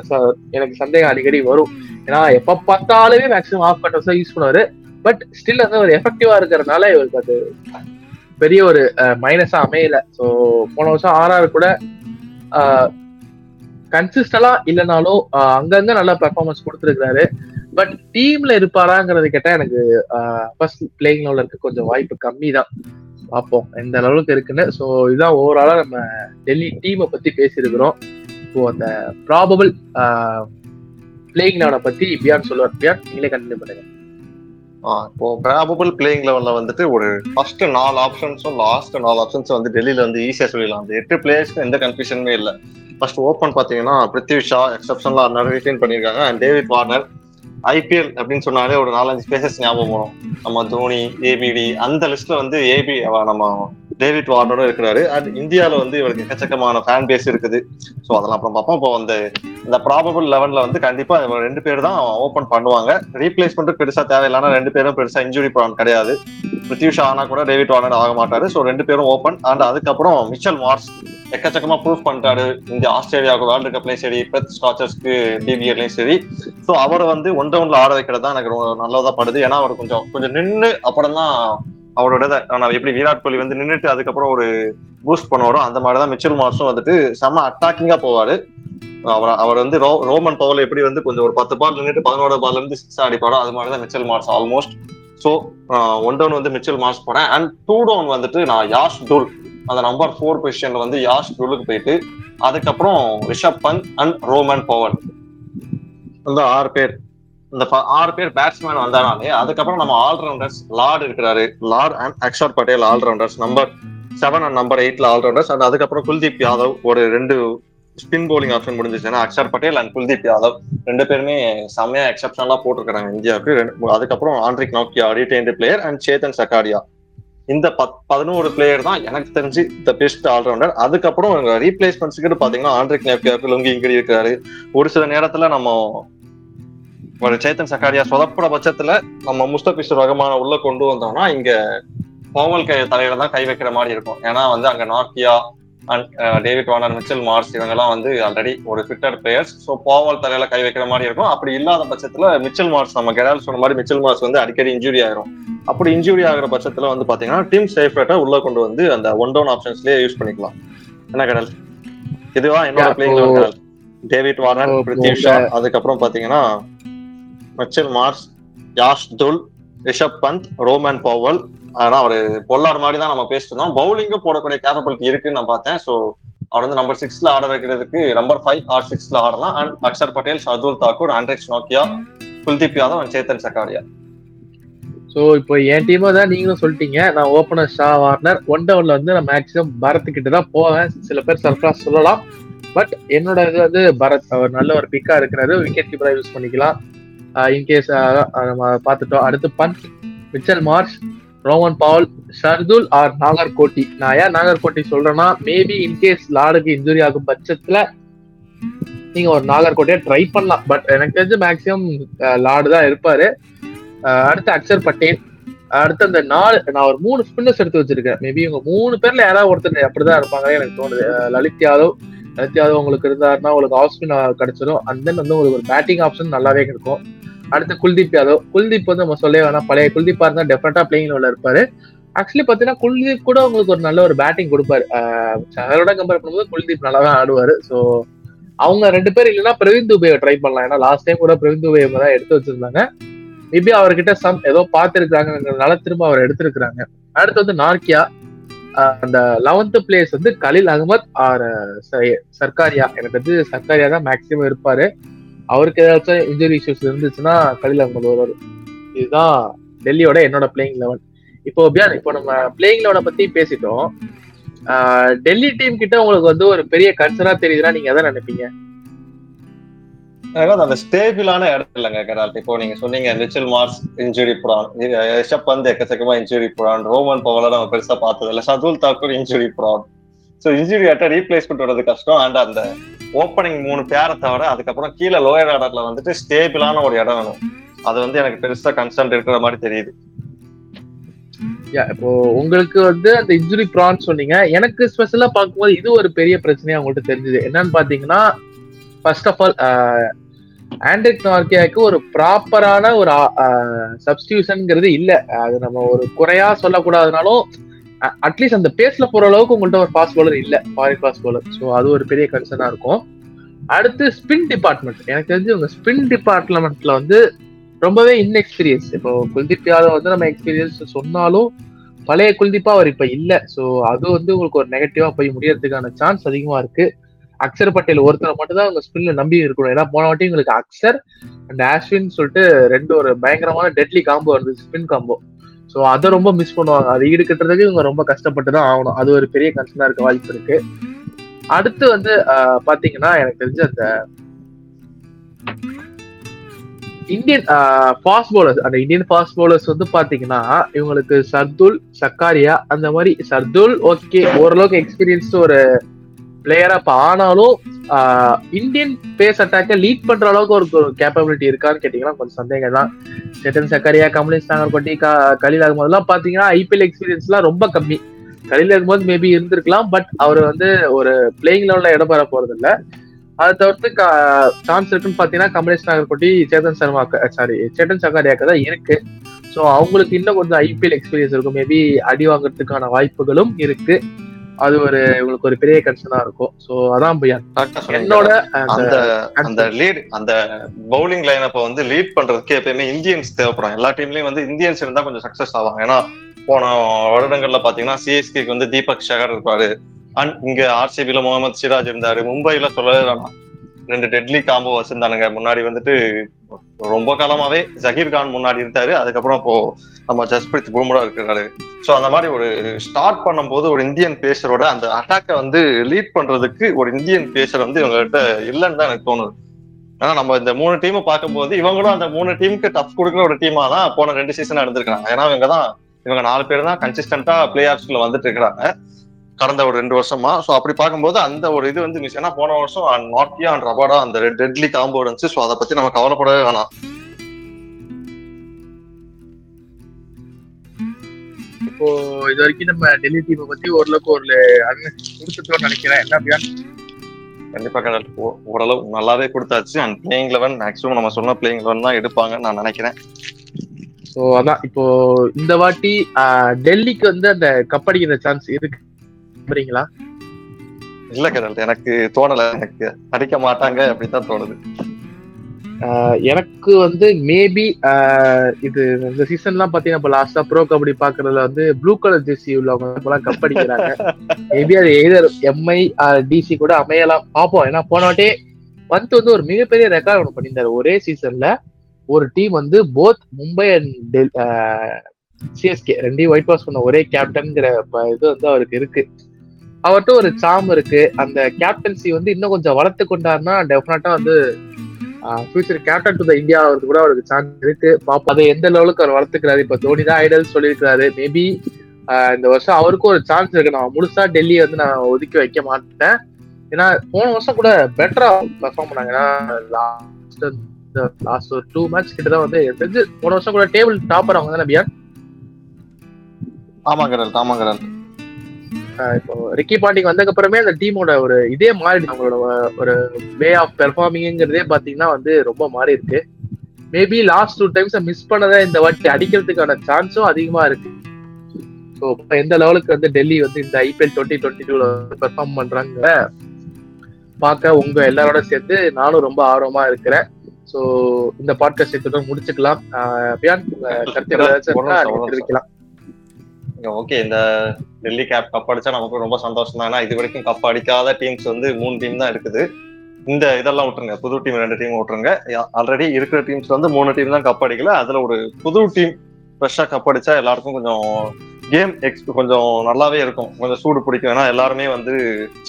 எனக்கு சந்தேகம் அடிக்கடி வரும். ஏன்னா எப்ப பார்த்தாலுமே மேக்ஸிமம் ஆஃப் கட்டர்ஸ் யூஸ் பண்ணுவாரு. பட் ஸ்டில் வந்து ஒரு எஃபெக்டிவா இருக்கிறதுனால இவருக்கு அது பெரிய ஒரு மைனஸா அமையல. ஸோ போன வருஷம் ஆர்ஆர் கூட கன்சிஸ்டலா இல்லைனாலும் அங்கங்க நல்ல பெர்ஃபார்மன்ஸ் கொடுத்துருக்காரு பட் டீம்ல இருப்பாராங்கிறது கேட்டா எனக்கு ஃபர்ஸ்ட் பிளேயிங் லெவலில் இருக்க கொஞ்சம் வாய்ப்பு கம்மி தான் பார்ப்போம். எந்த அளவுக்கு இருக்குன்னு. ஸோ இதுதான் ஓவராலா நம்ம டெல்லி டீமை பத்தி பேசியிருக்கிறோம். இப்போ அந்த ப்ராபபிள் பிளேயிங் லெவனை பத்தி பியான் சொல்லுவார். பியான் நீங்களே கண்டினியூ பண்ணுங்க. இப்போ ப்ராபபிள் பிளேயிங் லெவலில் வந்துட்டு ஒரு ஃபர்ஸ்ட் நாலு ஆப்ஷன்ஸும் லாஸ்ட் நாலு ஆப்ஷன்ஸும் வந்து டெல்லியில் வந்து ஈஸியாக சொல்லிடலாம். அந்த எட்டு பிளேயர்ஸ்க்கு எந்த கன்ஃபியூஷனுமே இல்லை. ஃபர்ஸ்ட் ஓப்பன் பார்த்தீங்கன்னா பிருத்வி ஷா எக்ஸப்ஷன்லாம் நிறைய ரிட்டைன் பண்ணியிருக்காங்க. அண்ட் டேவிட் வார்னர் ஐபிஎல் அப்படின்னு சொன்னாலே ஒரு நாலஞ்சு பேசஸ் ஞாபகம் வரும். நம்ம தோனி ஏபிடி அந்த லிஸ்ட்ல வந்து ஏபி நம்ம டேவிட் வார்னரும் இருக்கிறாரு. அண்ட் இந்தியாவில் வந்து இவருக்கு எக்கச்சக்கமான ஃபேன் பேஸ் இருக்குது. ஸோ அதெல்லாம் அப்புறம் பார்ப்போம். இப்போ வந்து இந்த ப்ராபபிள் லெவனில் வந்து கண்டிப்பாக இவங்க ரெண்டு பேர் தான் ஓப்பன் பண்ணுவாங்க. ரீப்ளேஸ்மெண்ட்டும் பெருசாக தேவையில்லாம ரெண்டு பேரும் பெருசாக இன்ஜுரி ப்ராப்ளம் கிடையாது. பிருத்யூஷ் ஆனா கூட டேவிட் வார்னர் ஆக மாட்டாரு. ஸோ ரெண்டு பேரும் ஓப்பன் அண்ட் அதுக்கப்புறம் மிச்சல் மார்ஸ் எக்கச்சக்கமா ப்ரூவ் பண்ணிட்டாரு இந்த ஆஸ்திரேலியாவுக்கு வேர்ல்டு கப்லயும் சரி பெத் ஸ்காச்சர்ஸ்க்கு டிபிஎர்லயும் சரி. ஸோ அவரை வந்து ஒன் டவுனில் ஆட வைக்கிறது தான் எனக்கு ரொம்ப நல்லதா படுது. ஏன்னா அவர் கொஞ்சம் கொஞ்சம் நின்று அப்புறம் தான் அவரோட நான் எப்படி விராட் கோலி வந்து நின்றுட்டு அதுக்கப்புறம் ஒரு பூஸ்ட் பண்ணுவாரோ அந்த மாதிரி தான் மிச்சல் மார்ஸும் வந்துட்டு செம்ம அட்டாக்கிங்கா போவாரு. அவர் அவர் வந்து ரோ ரோமன் பவர்ல எப்படி வந்து கொஞ்சம் ஒரு பத்து பால் நின்றுட்டு பதினோரு பால்ல இருந்து சிக்ஸ் அடிப்பாரோ அது மாதிரி தான் Mitchell Marsh almost so one down வந்து மிச்சல் மார்ஸ் போனேன் அண்ட் டூ டவுன் வந்துட்டு நான் யாஷ் டூல் அந்த நம்பர் ஃபோர் பொசிஷன்ல வந்து யாஷ் டூலுக்கு போயிட்டு அதுக்கப்புறம் Rishabh Pant and Rovman Powell. இந்த ஆறு பேர். இந்த ஆறு பேர் பேட்ஸ்மேன் வந்தாலே அதுக்கப்புறம் நம்ம ஆல்ரவுண்டர்ஸ் லார்டு இருக்கிறாரு. Lord and Akshar Patel allrounders number seven and number எயிட்ல ஆல்ரவுண்டர்ஸ் அண்ட் அதுக்கப்புறம் குல்தீப் யாதவ் ஒரு ரெண்டு ஸ்பின் போலிங் ஆப்ஷன் முடிஞ்சிச்சுன்னா அக்ஷர் பட்டேல் அண்ட் குல்தீப் யாதவ். ரெண்டு பேருமே செம்மையா எக்ஸப்ஷனலா போட்டிருக்காங்க இந்தியாவுக்கு. அதுக்கப்புறம் Anrich Nokia retained player and Chetan Sakariya இந்த பத் பதினோரு பிளேயர் தான் எனக்கு தெரிஞ்சு த பெஸ்ட் ஆல்ரவுண்டர் அதுக்கப்புறம் ரீப்ளேஸ்மெண்ட்ஸ்க்கு பாத்தீங்கன்னா ஆண்ட்ரிக் நோக்கியாவுக்கு லுங்கி இங்கிரி இருக்கிறாரு. ஒரு சில நேரத்துல நம்ம ஒரு சேத்தன் சக்காரியா சொதப்புற பட்சத்துல நம்ம முஸ்தபிஷ் ரகமான உள்ள கொண்டு வந்தோம்னா இங்க பவல் கை தலையில தான் கை வைக்கிற மாதிரி இருக்கும். ஏன்னா வந்து அங்க நாக்கியா and David Warner Mitchell Marsh இவங்கெல்லாம் வந்து ஆல்ரெடி ஒரு ஃபிட்டர் பிளேயர்ஸ் ஸோ பாவல் தலையில கை வைக்கிற மாதிரி இருக்கும். அப்படி இல்லாத பட்சத்துல மிச்சல் மார்ஸ் நம்ம கெடால் சொன்ன மாதிரி மிச்சல் மார்ஸ் வந்து அடிக்கடி இன்ஜுரி ஆயிரும். அப்படி இன்ஜுரி ஆகிற பட்சத்துல வந்து பாத்தீங்கன்னா டீம் சேஃப்ரேட்டா உள்ள கொண்டு வந்து அந்த ஒன் டவுன் ஆப்ஷன்ஸ்லயே யூஸ் பண்ணிக்கலாம். என்ன கடல்? இதுவா என்னோட playing David Warner Prithvi Shaw அதுக்கப்புறம் பாத்தீங்கன்னா மிச்சல் மார்ஸ் யாஷ் துல் ரிஷப் பந்த் ரோமன் பவல். ஆனா அவரு பொல்லார் மாதிரி தான் நம்ம பேசிட்டு இருந்தோம். பவுலிங்கும் போடக்கூடிய கேப்பபிலிட்டி இருக்குன்னு நான் பார்த்தேன். ஸோ அவர் வந்து நம்பர் சிக்ஸ்ல ஆட வைக்கிறதுக்கு நம்பர் ஃபைவ் ஆர் சிக்ஸ்ல ஆடலாம். அண்ட் அக்ஷர் பட்டேல் ஷர்துல் தாக்கூர் ஆண்ட்ரிக்ஸ் நோக்கியா குல்தீப் யாதவ் அண்ட் சேத்தன் சக்காரியா. ஸோ இப்போ என் டீமை தான் நீங்களும் சொல்லிட்டீங்க. நான் ஓப்பனர் ஷா வார்னர். ஒன் டவுன்ல வந்து நான் மேக்ஸிமம் பரத் கிட்ட தான் போவேன். சில பேர் சர்ப்ராஸ் சொல்லலாம். பட் என்னோட இது வந்து பரத். அவர் நல்ல ஒரு பிக்கா இருக்கிறாரு. விக்கெட் கீப்பரா யூஸ் பண்ணிக்கலாம். Uh, இன்கேஸ் uh, uh, நம்ம பார்த்துட்டோம். அடுத்து Pant Mitchell Marsh Rovman Powell Shardul or Nagarkoti. நான் ஏன் நாகர்கோட்டி சொல்றேன்னா மேபி இன்கேஸ் லாடுக்கு இன்ஜுரி ஆகும் பட்சத்துல நீங்க ஒரு நாகர்கோட்டையை ட்ரை பண்ணலாம். பட் எனக்கு தெரிஞ்சு மேக்சிமம் லாடு தான் இருப்பாரு. அடுத்து அக்ஷர் பட்டேல். அடுத்து அந்த நாலு நான் ஒரு மூணு ஸ்பின்னர்ஸ் எடுத்து வச்சிருக்கேன். மேபி இவங்க மூணு பேர்ல யாராவது ஒருத்தர் அப்படிதான் இருப்பாங்க எனக்கு தோணுது. லலித் யாதவ் லலித் யாதவ் உங்களுக்கு இருந்தாருன்னா உங்களுக்கு ஆஃப் ஸ்பின் கிடைச்சிடும் அண்ட் தென் வந்து உங்களுக்கு ஒரு பேட்டிங் ஆப்ஷன் நல்லாவே கிடைக்கும். அடுத்து குல்தீப் யாதவ். குல்தீப் வந்து நம்ம சொல்லவே வேணாம். பழைய குல்தீப்பா இருந்தா டெஃபினட்டா பிளேயிங் உள்ள இருப்பாரு. ஆக்சுவலி பாத்தீங்கன்னா குல்தீப் கூட உங்களுக்கு ஒரு நல்ல ஒரு பேட்டிங் கொடுப்பாரு. சகலோட கம்பேர் பண்ணும்போது குல்தீப் நல்லா தான் ஆடுவாரு. ஸோ அவங்க ரெண்டு பேர் இல்லைன்னா பிரவீன் துபையை ட்ரை பண்ணலாம். ஏன்னா லாஸ்ட் டைம் கூட பிரவீன் துபை தான் எடுத்து வச்சிருந்தாங்க. மேபி அவர்கிட்ட சம் ஏதோ பார்த்துருக்காங்கிறதுனால திரும்ப அவர் எடுத்திருக்கிறாங்க. அடுத்து வந்து நார்கியா அந்த லெவன்த் பிளேஸ் வந்து கலில் அகமத் ஆர் சர்க்காரியா எனக்கு வந்து சர்க்காரியா தான் மேக்சிமம் இருப்பாரு. அவருக்கு ஏதாச்சும் இன்ஜுரி இஷ்யூஸ் இருந்துச்சுன்னா கலில் அகமது வருவார். இதுதான் டெல்லியோட என்னோட பிளேயிங் லெவன் இப்போ பியான் இப்போ நம்ம பிளேயிங் லெவனை பத்தி பேசிட்டோம். டெல்லி டீம் கிட்ட உங்களுக்கு வந்து ஒரு பெரிய கன்சர்னா தெரியுதுன்னா நீங்க எதை நினைப்பீங்க? எனக்கு அந்த ஸ்டேபிளான இடம் இல்லைங்க கரால் இப்போ நீங்க சொன்னீங்க Mitchell Marsh injury prone Rishabh Pant எக்கச்சக்கமா இன்ஜுரி புறான் ரோமன் பவல நம்ம பெருசா பார்த்தது இல்ல Shardul Thakur injury prone so injury ஆட்டை ரீப்ளேஸ்மெண்ட் வர்றது கஷ்டம். அண்ட் அந்த ஓப்பனிங் மூணு பேரை தவிர அதுக்கப்புறம் கீழே லோயர் ஆர்டர்ல வந்துட்டு ஸ்டேபிளான ஒரு இடம் வேணும். அது வந்து எனக்கு பெருசா கன்சர்ன் இருக்கிற மாதிரி தெரியுது. இப்போ உங்களுக்கு வந்து அந்த இன்ஜுரி ப்ரான் சொன்னீங்க. எனக்கு ஸ்பெஷலா பார்க்கும்போது இது ஒரு பெரிய பிரச்சனையா உங்கள்ட்ட தெரிஞ்சது. என்னன்னு பாத்தீங்கன்னா ஃபர்ஸ்ட் ஆஃப் ஆல் ஆண்ட்ரிக் நார்கியாக்கு ஒரு ப்ராப்பரான ஒரு சப்ஸ்டியூஷன்ங்கிறது இல்ல. அது நம்ம ஒரு குறையா சொல்லக்கூடாதுனாலும் அட்லீஸ்ட் அந்த பேஸ்ல போற அளவுக்கு உங்கள்கிட்ட ஒரு ஃபாஸ்ட் பவுலர் இல்ல ஃபாரின் ஃபாஸ்ட் பவுலர் ஸோ அது ஒரு பெரிய கன்சர்னா இருக்கும். அடுத்து ஸ்பின் டிபார்ட்மெண்ட் எனக்கு தெரிஞ்சு உங்க ஸ்பின் டிபார்ட்மெண்ட்ல வந்து ரொம்பவே இன்எக்ஸ்பீரியன்ஸ் இப்போ குல்தீப் யாதவ் வந்து நம்ம எக்ஸ்பீரியன்ஸ் சொன்னாலும் பழைய குல்தீப்பா அவர் இப்ப இல்ல. சோ அது வந்து உங்களுக்கு ஒரு நெகட்டிவா போய் முடியறதுக்கான சான்ஸ் அதிகமா இருக்கு. அக்ஷர் பட்டேல் ஒருத்தரை மட்டும் தான் உங்க ஸ்பின்ல நம்பி இருக்கணும். ஏன்னா போன வாட்டி உங்களுக்கு அக்ஷர் அண்ட் ஆஷ்வின் சொல்லிட்டு ரெண்டு ஒரு பயங்கரமான டெட்லி காம்போ இருந்துச்சு ஸ்பின் காம்போ ஸோ அதை ரொம்ப மிஸ் பண்ணுவாங்க. அதை ஈடுகட்டுறதுக்கு இவங்க ரொம்ப கஷ்டப்பட்டு தான் ஆகணும். அது ஒரு பெரிய கன்சர்னா இருக்க வாய்ப்பு இருக்கு. அடுத்து வந்து பார்த்தீங்கன்னா பாத்தீங்கன்னா எனக்கு தெரிஞ்ச அந்த இந்தியன் ஃபாஸ்ட் பவுலர்ஸ் அந்த இந்தியன் ஃபாஸ்ட் பவுலர்ஸ் வந்து பாத்தீங்கன்னா இவங்களுக்கு சர்துல் சக்காரியா அந்த மாதிரி சர்துல் ஓகே ஓரளவுக்கு எக்ஸ்பீரியன்ஸ்டு ஒரு பிளேயரா இப்ப ஆனாலும் இந்தியன் பேஸ் அட்டாக்க லீட் பண்ற அளவுக்கு ஒரு கேப்பபிலிட்டி இருக்கான்னு கேட்டீங்கன்னா கொஞ்சம் சந்தேகம் தான் சேத்தன் சக்காரியா கமலேஷ் நாகர்கோட்டி க- கலீல் போதெல்லாம் பாத்தீங்கன்னா ஐபிஎல் எக்ஸ்பீரியன்ஸ்லாம் ரொம்ப கம்மி. கலீல் அகமது மேபி இருந்திருக்கலாம் பட் அவர் வந்து ஒரு பிளேயிங் லெவல்ல இடம் பெற போறது இல்ல அதை தவிர்த்து சான்ஸ் இருக்குன்னு பாத்தீங்கன்னா கமலேஷ் நாகர்கோட்டி சேத்தன் சர்மா சாரி சேத்தன் சக்காரியாக்கு தான் இருக்கு. ஸோ அவங்களுக்கு இன்னும் கொஞ்சம் ஐபிஎல் எக்ஸ்பீரியன்ஸ் இருக்கும். மேபி அடி வாங்குறதுக்கான வாய்ப்புகளும் இருக்கு. அது ஒரு உங்களுக்கு ஒரு பெரிய கன்சர்னா இருக்கும். ஸோ அதான். என்னோட அந்த லீட் அந்த பவுலிங் லைனப்ப வந்து லீட் பண்றதுக்கு எப்பயுமே இந்தியன்ஸ் தேவைப்படும். எல்லா டீம்லயும் வந்து இந்தியன்ஸ் இருந்தா கொஞ்சம் சக்சஸ் ஆவாங்க. ஏன்னா போன வருடங்கள்ல பாத்தீங்கன்னா சிஎஸ்கேக்கு வந்து தீபக் ஷகர் இருப்பாரு. அண்ட் இங்க ஆர்சிபில முகமது சிராஜ் இருந்தாரு. மும்பைல சொல்லவே வேணாம். ரெண்டு டெட்லி காம்போ வச்சிருந்தானுங்க. முன்னாடி வந்துட்டு ரொம்ப காலமாவே ஜஹீர் கான் முன்னாடி இருந்தாரு. அதுக்கப்புறம் இப்போ நம்ம ஜஸ்பிரித் பும்ரா இருக்கிறாரு. சோ அந்த மாதிரி ஒரு ஸ்டார்ட் பண்ணும்போது ஒரு இந்தியன் பேசரோட அந்த அட்டாக்கை வந்து லீட் பண்றதுக்கு ஒரு இந்தியன் பேசர் வந்து இவங்ககிட்ட இல்லைன்னு தான் எனக்கு தோணுது. ஆனா நம்ம இந்த மூணு டீம் பார்க்கும்போது இவங்களும் அந்த மூணு டீமுக்கு டஃப் கொடுக்குற ஒரு டீமா தான் போன ரெண்டு சீசன் நடந்திருக்காங்க ஏன்னா இவங்க தான் இவங்க நாலு பேர் தான் கன்சிஸ்டன்டா பிளே ஆஃப்ஸ்ல வந்துட்டு இருக்கிறாங்க. கடந்த ஒரு ரெண்டு வருஷமா. சோ அப்படி பார்க்கும்போது அந்த ஒரு இது வந்து மிஸ் ஏன்னா போன வருஷம் நார்த்தியா அண்ட் ரபாடா அந்த டெட்லி காம்போ இருந்துச்சு. சோ அதை பத்தி நம்ம கவலைப்படவே வேணாம். இப்போ இது வரைக்கும் நம்ம டெல்லி டீமை பத்தி ஓரளவுக்கு ஒரு கொடுத்துட்டோம்னு நினைக்கிறேன். என்ன பியான் கண்டிப்பா ஓ- ஓரளவு நல்லாவே கொடுத்தாச்சு. அண்ட் பிளேயிங் லெவன் மேக்ஸிமம் நம்ம சொன்ன பிளேயிங் லெவன் தான் எடுப்பாங்கன்னு நான் நினைக்கிறேன். ஸோ அதான். இப்போ இந்த வாட்டி டெல்லிக்கு வந்து அந்த கப் அடிக்கிற சான்ஸ் இருக்கு. நம்புறீங்களா? இல்ல கடல் எனக்கு தோணல. எனக்கு அடிக்க மாட்டாங்க அப்படித்தான் தோணுது. ஆஹ், எனக்கு வந்து மேபி இது இந்த சீசன்லாம் பாத்தீங்கன்னா இப்போ லாஸ்டா ப்ரோ கபடி பாக்குறதுல வந்து ப்ளூ கலர் ஜெர்சி உள்ளவங்க இப்பெல்லாம் கப் அடிக்கிறாங்க. *laughs* மேபி அது எய்தர் எம்ஐ டிசி கூட அமையலாம். பார்ப்போம் ஏன்னா போன வாட்டி பந்த் வந்து ஒரு மிகப்பெரிய ரெக்கார்ட் ஒன்று பண்ணியிருந்தாரு. ஒரே சீசன்ல ஒரு டீம் வந்து போத் மும்பை அண்ட் சிஎஸ்கே ரெண்டையும் ஒயிட் வாஷ் பண்ண ஒரே கேப்டன்ங்கிற இது வந்து அவருக்கு இருக்கு. அவர்கிட்ட ஒரு சாம் இருக்கு. அந்த கேப்டன்சி வந்து இன்னும் கொஞ்சம் வளர்த்து கொண்டாருன்னா டெஃபினட்டா வந்து future captain to the India அவருக்கு கூட அவருக்கு சான்ஸ் இருக்கு. பாப்போம். அதை எந்த லெவலுக்கு அவர் வளர்த்துக்கிறாரு? இப்ப தோனி தான் ஐடல் சொல்லியிருக்காரு மேபி இந்த வருஷம் அவருக்கும் ஒரு சான்ஸ் இருக்கு. நான் முழுசா டெல்லியை வந்து நான் ஒதுக்கி வைக்க மாட்டேன். ஏன்னா போன வருஷம் கூட பெட்டரா பெர்ஃபார்ம் பண்ணாங்க. ஏன்னா லாஸ்ட் லாஸ்ட் ஒரு டூ மேட்ச் கிட்ட தான் வந்து தெரிஞ்சு போன வருஷம் கூட டேபிள் டாப்பர் அவங்க தானே பியான்? ஆமா கடல் ஆமா கடல் ஆஹ் இப்போ ரிக்கி பாண்டிங் வந்ததுக்கு அப்புறமே அந்த டீமோட ஒரு இதே மாறிடுச்சு. அவங்களோட ஒரு வே ஆஃப் பெர்ஃபார்மிங்கிறதே பாத்தீங்கன்னா வந்து ரொம்ப மாறி இருக்கு maybe last two times miss பண்ணதை இந்த வாட்டி அடிக்கிறதுக்கான சான்ஸும் அதிகமா இருக்கு. ஸோ எந்த லெவலுக்கு வந்து டெல்லி வந்து இந்த ஐபிஎல் டுவெண்ட்டி டுவெண்ட்டி டூல பெர்ஃபார்ம் பண்றாங்க பார்க்க உங்க எல்லாரோட சேர்த்து நானும் ரொம்ப ஆர்வமா இருக்கிறேன். ஸோ இந்த பாட்காஸ்ட் இத்துடன் முடிச்சுக்கலாம். பியான் உங்க கருத்துக்கள் ஏதாச்சும் தெரிவிக்கலாம். ஓகே இந்த டெல்லி கேப் கப் அடிச்சா நமக்கு ரொம்ப சந்தோஷம் தான் ஏன்னா இது வரைக்கும் கப் அடிக்காத டீம்ஸ் வந்து மூணு டீம் தான் இருக்குது. இந்த இதெல்லாம் விட்டுருங்க. புது டீம் ரெண்டு டீம் விட்டுருங்க. ஆல்ரெடி இருக்கிற டீம்ஸ் வந்து மூணு டீம் தான் கப் அடிக்கல. அதுல ஒரு புது டீம் ஃப்ரெஷ்ஷாக கப் அடிச்சா எல்லாருக்கும் கொஞ்சம் கேம் எக்ஸ் கொஞ்சம் நல்லாவே இருக்கும். கொஞ்சம் சூடு பிடிக்கும். ஏன்னா எல்லாருமே வந்து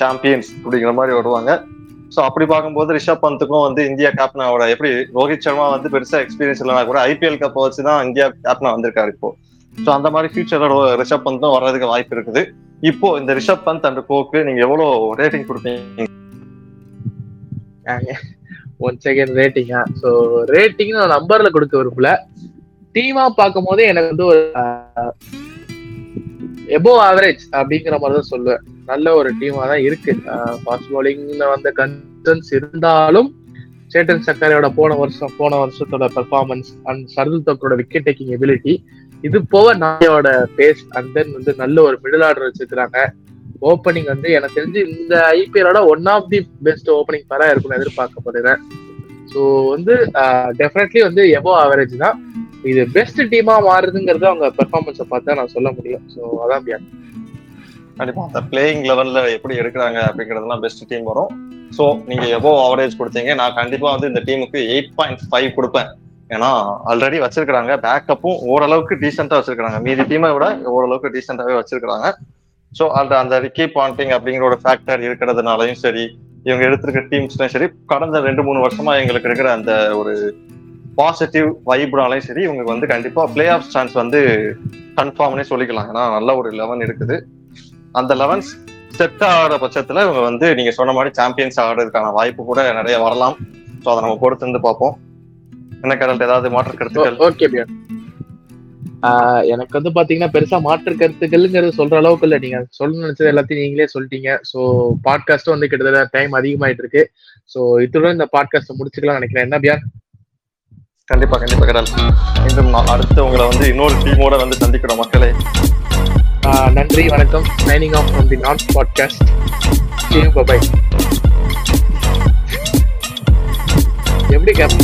சாம்பியன்ஸ் அப்படிங்கிற மாதிரி வருவாங்க. ஸோ அப்படி பார்க்கும்போது ரிஷப் பந்துக்கும் வந்து இந்தியா கேப்டனோட எப்படி ரோஹித் சர்மா வந்து பெருசா எக்ஸ்பீரியன்ஸ் இல்லைனா கூட ஐபிஎல் கப்பை வச்சு தான் இந்தியா கேப்டனா வந்திருக்காரு இப்போ. ஸோ அந்த மாதிரி ஃபியூச்சரோட ரிஷப் பந்தும் வர்றதுக்கு வாய்ப்பு இருக்குது. இப்போ இந்த ரிஷப் பந்த் அண்ட் கோக்கு நீங்க எவ்வளவு ரேட்டிங் கொடுப்பீங்க? ஒன் செகண்ட் ரேட்டிங்கா ஸோ ரேட்டிங் நான் நம்பர்ல கொடுக்க விரும்பல. டீமா பார்க்கும் போதே எனக்கு வந்து ஒரு எபோ ஆவரேஜ் அப்படிங்கிற மாதிரி தான் சொல்லுவேன். நல்ல ஒரு டீமா தான் இருக்கு. ஃபாஸ்ட் பவுலிங்ல வந்த கன்சர்ன்ஸ் இருந்தாலும் சேட்டன் சக்கரையோட போன வருஷம் போன வருஷத்தோட பெர்ஃபார்மன்ஸ் அண்ட் சர்துல் தக்கரோட விக்கெட் டேக்கிங் எபிலிட்டி இது போக நாயோட பேஸ் அண்ட் தென் வந்து நல்ல ஒரு மிடில் ஆர்டர் வச்சிருக்கிறாங்க. ஓப்பனிங் வந்து எனக்கு தெரிஞ்சு இந்த ஐபிஎலோட one of the best opening பேரா இருக்கும்னு எதிர்பார்க்கப்படுறேன் ஸோ வந்து டெஃபினெட்லி வந்து எபோ ஆவரேஜ் தான். இது பெஸ்ட் டீமா மாறுதுங்கிறது அவங்க பெர்ஃபார்மன்ஸை பார்த்தா நான் சொல்ல முடியும். ஸோ அதான் பியான் கண்டிப்பா அந்த பிளேயிங் லெவல்ல எப்படி எடுக்கிறாங்க அப்படிங்கறதெல்லாம் பெஸ்ட் டீம் வரும். ஸோ நீங்க எவ்வளோ ஆவரேஜ் கொடுத்தீங்க. நான் கண்டிப்பா வந்து இந்த டீமுக்கு எயிட் பாயிண்ட் ஃபைவ் கொடுப்பேன். ஏன்னா ஆல்ரெடி வச்சிருக்கிறாங்க. பேக்கப்பும் ஓரளவுக்கு டீசெண்டா வச்சிருக்காங்க மீதி டீமை விட ஓரளவுக்கு டீசெண்டாவே வச்சிருக்காங்க ஸோ அந்த அந்த ரிக்கி பாண்டிங் அப்படிங்கிற ஒரு ஃபேக்டர் இருக்கிறதுனாலையும் சரி இவங்க எடுத்திருக்க டீம்ஸ்லையும் சரி கடந்த ரெண்டு மூணு வருஷமா எங்களுக்கு இருக்கிற அந்த ஒரு பாசிட்டிவ் வைப்னாலையும் சரி இவங்க வந்து கண்டிப்பா பிளே ஆஃப் சான்ஸ் வந்து கன்ஃபார்ம்னே சொல்லிக்கலாம். ஏன்னா நல்ல ஒரு லெவன் இருக்குது அந்த லெவன்ஸ் செட் ஆகிற பட்சத்துல இவங்க வந்து நீங்க சொன்ன மாதிரி சாம்பியன்ஸ் ஆகிறதுக்கான வாய்ப்பு கூட நிறைய வரலாம். ஸோ அதை நம்ம பொறுத்து இருந்து பார்ப்போம். என்ன கரண்ட் ஏதாவது மாற்று கருத்துக்கள்? ஓகே பியான் எனக்கு வந்து பாத்தீங்கன்னா பெருசா மாற்று கருத்துக்கள்ங்கிறது சொல்ற அளவுக்கு இல்ல. நீங்க சொல்ல நினைச்சது எல்லாத்தையும் நீங்களே சொல்லிட்டீங்க. ஸோ பாட்காஸ்டும் வந்து கிட்டத்தட்ட டைம் அதிகமாயிட்டு இருக்கு ஸோ இத்துடன் இந்த பாட்காஸ்ட் முடிச்சுக்கலாம் நினைக்கிறேன். என்ன பியான் கண்டிப்பா கண்டிப்பா கடல் மீண்டும் அடுத்து உங்களை வந்து இன்னொரு டீமோட வந்து சந்திக்கிறோம் மக்களே. நன்றி வணக்கம். சைனிங் ஆஃப் ஃப்ரம் தி நான் பாட்காஸ்ட் பை எப்படி கேப்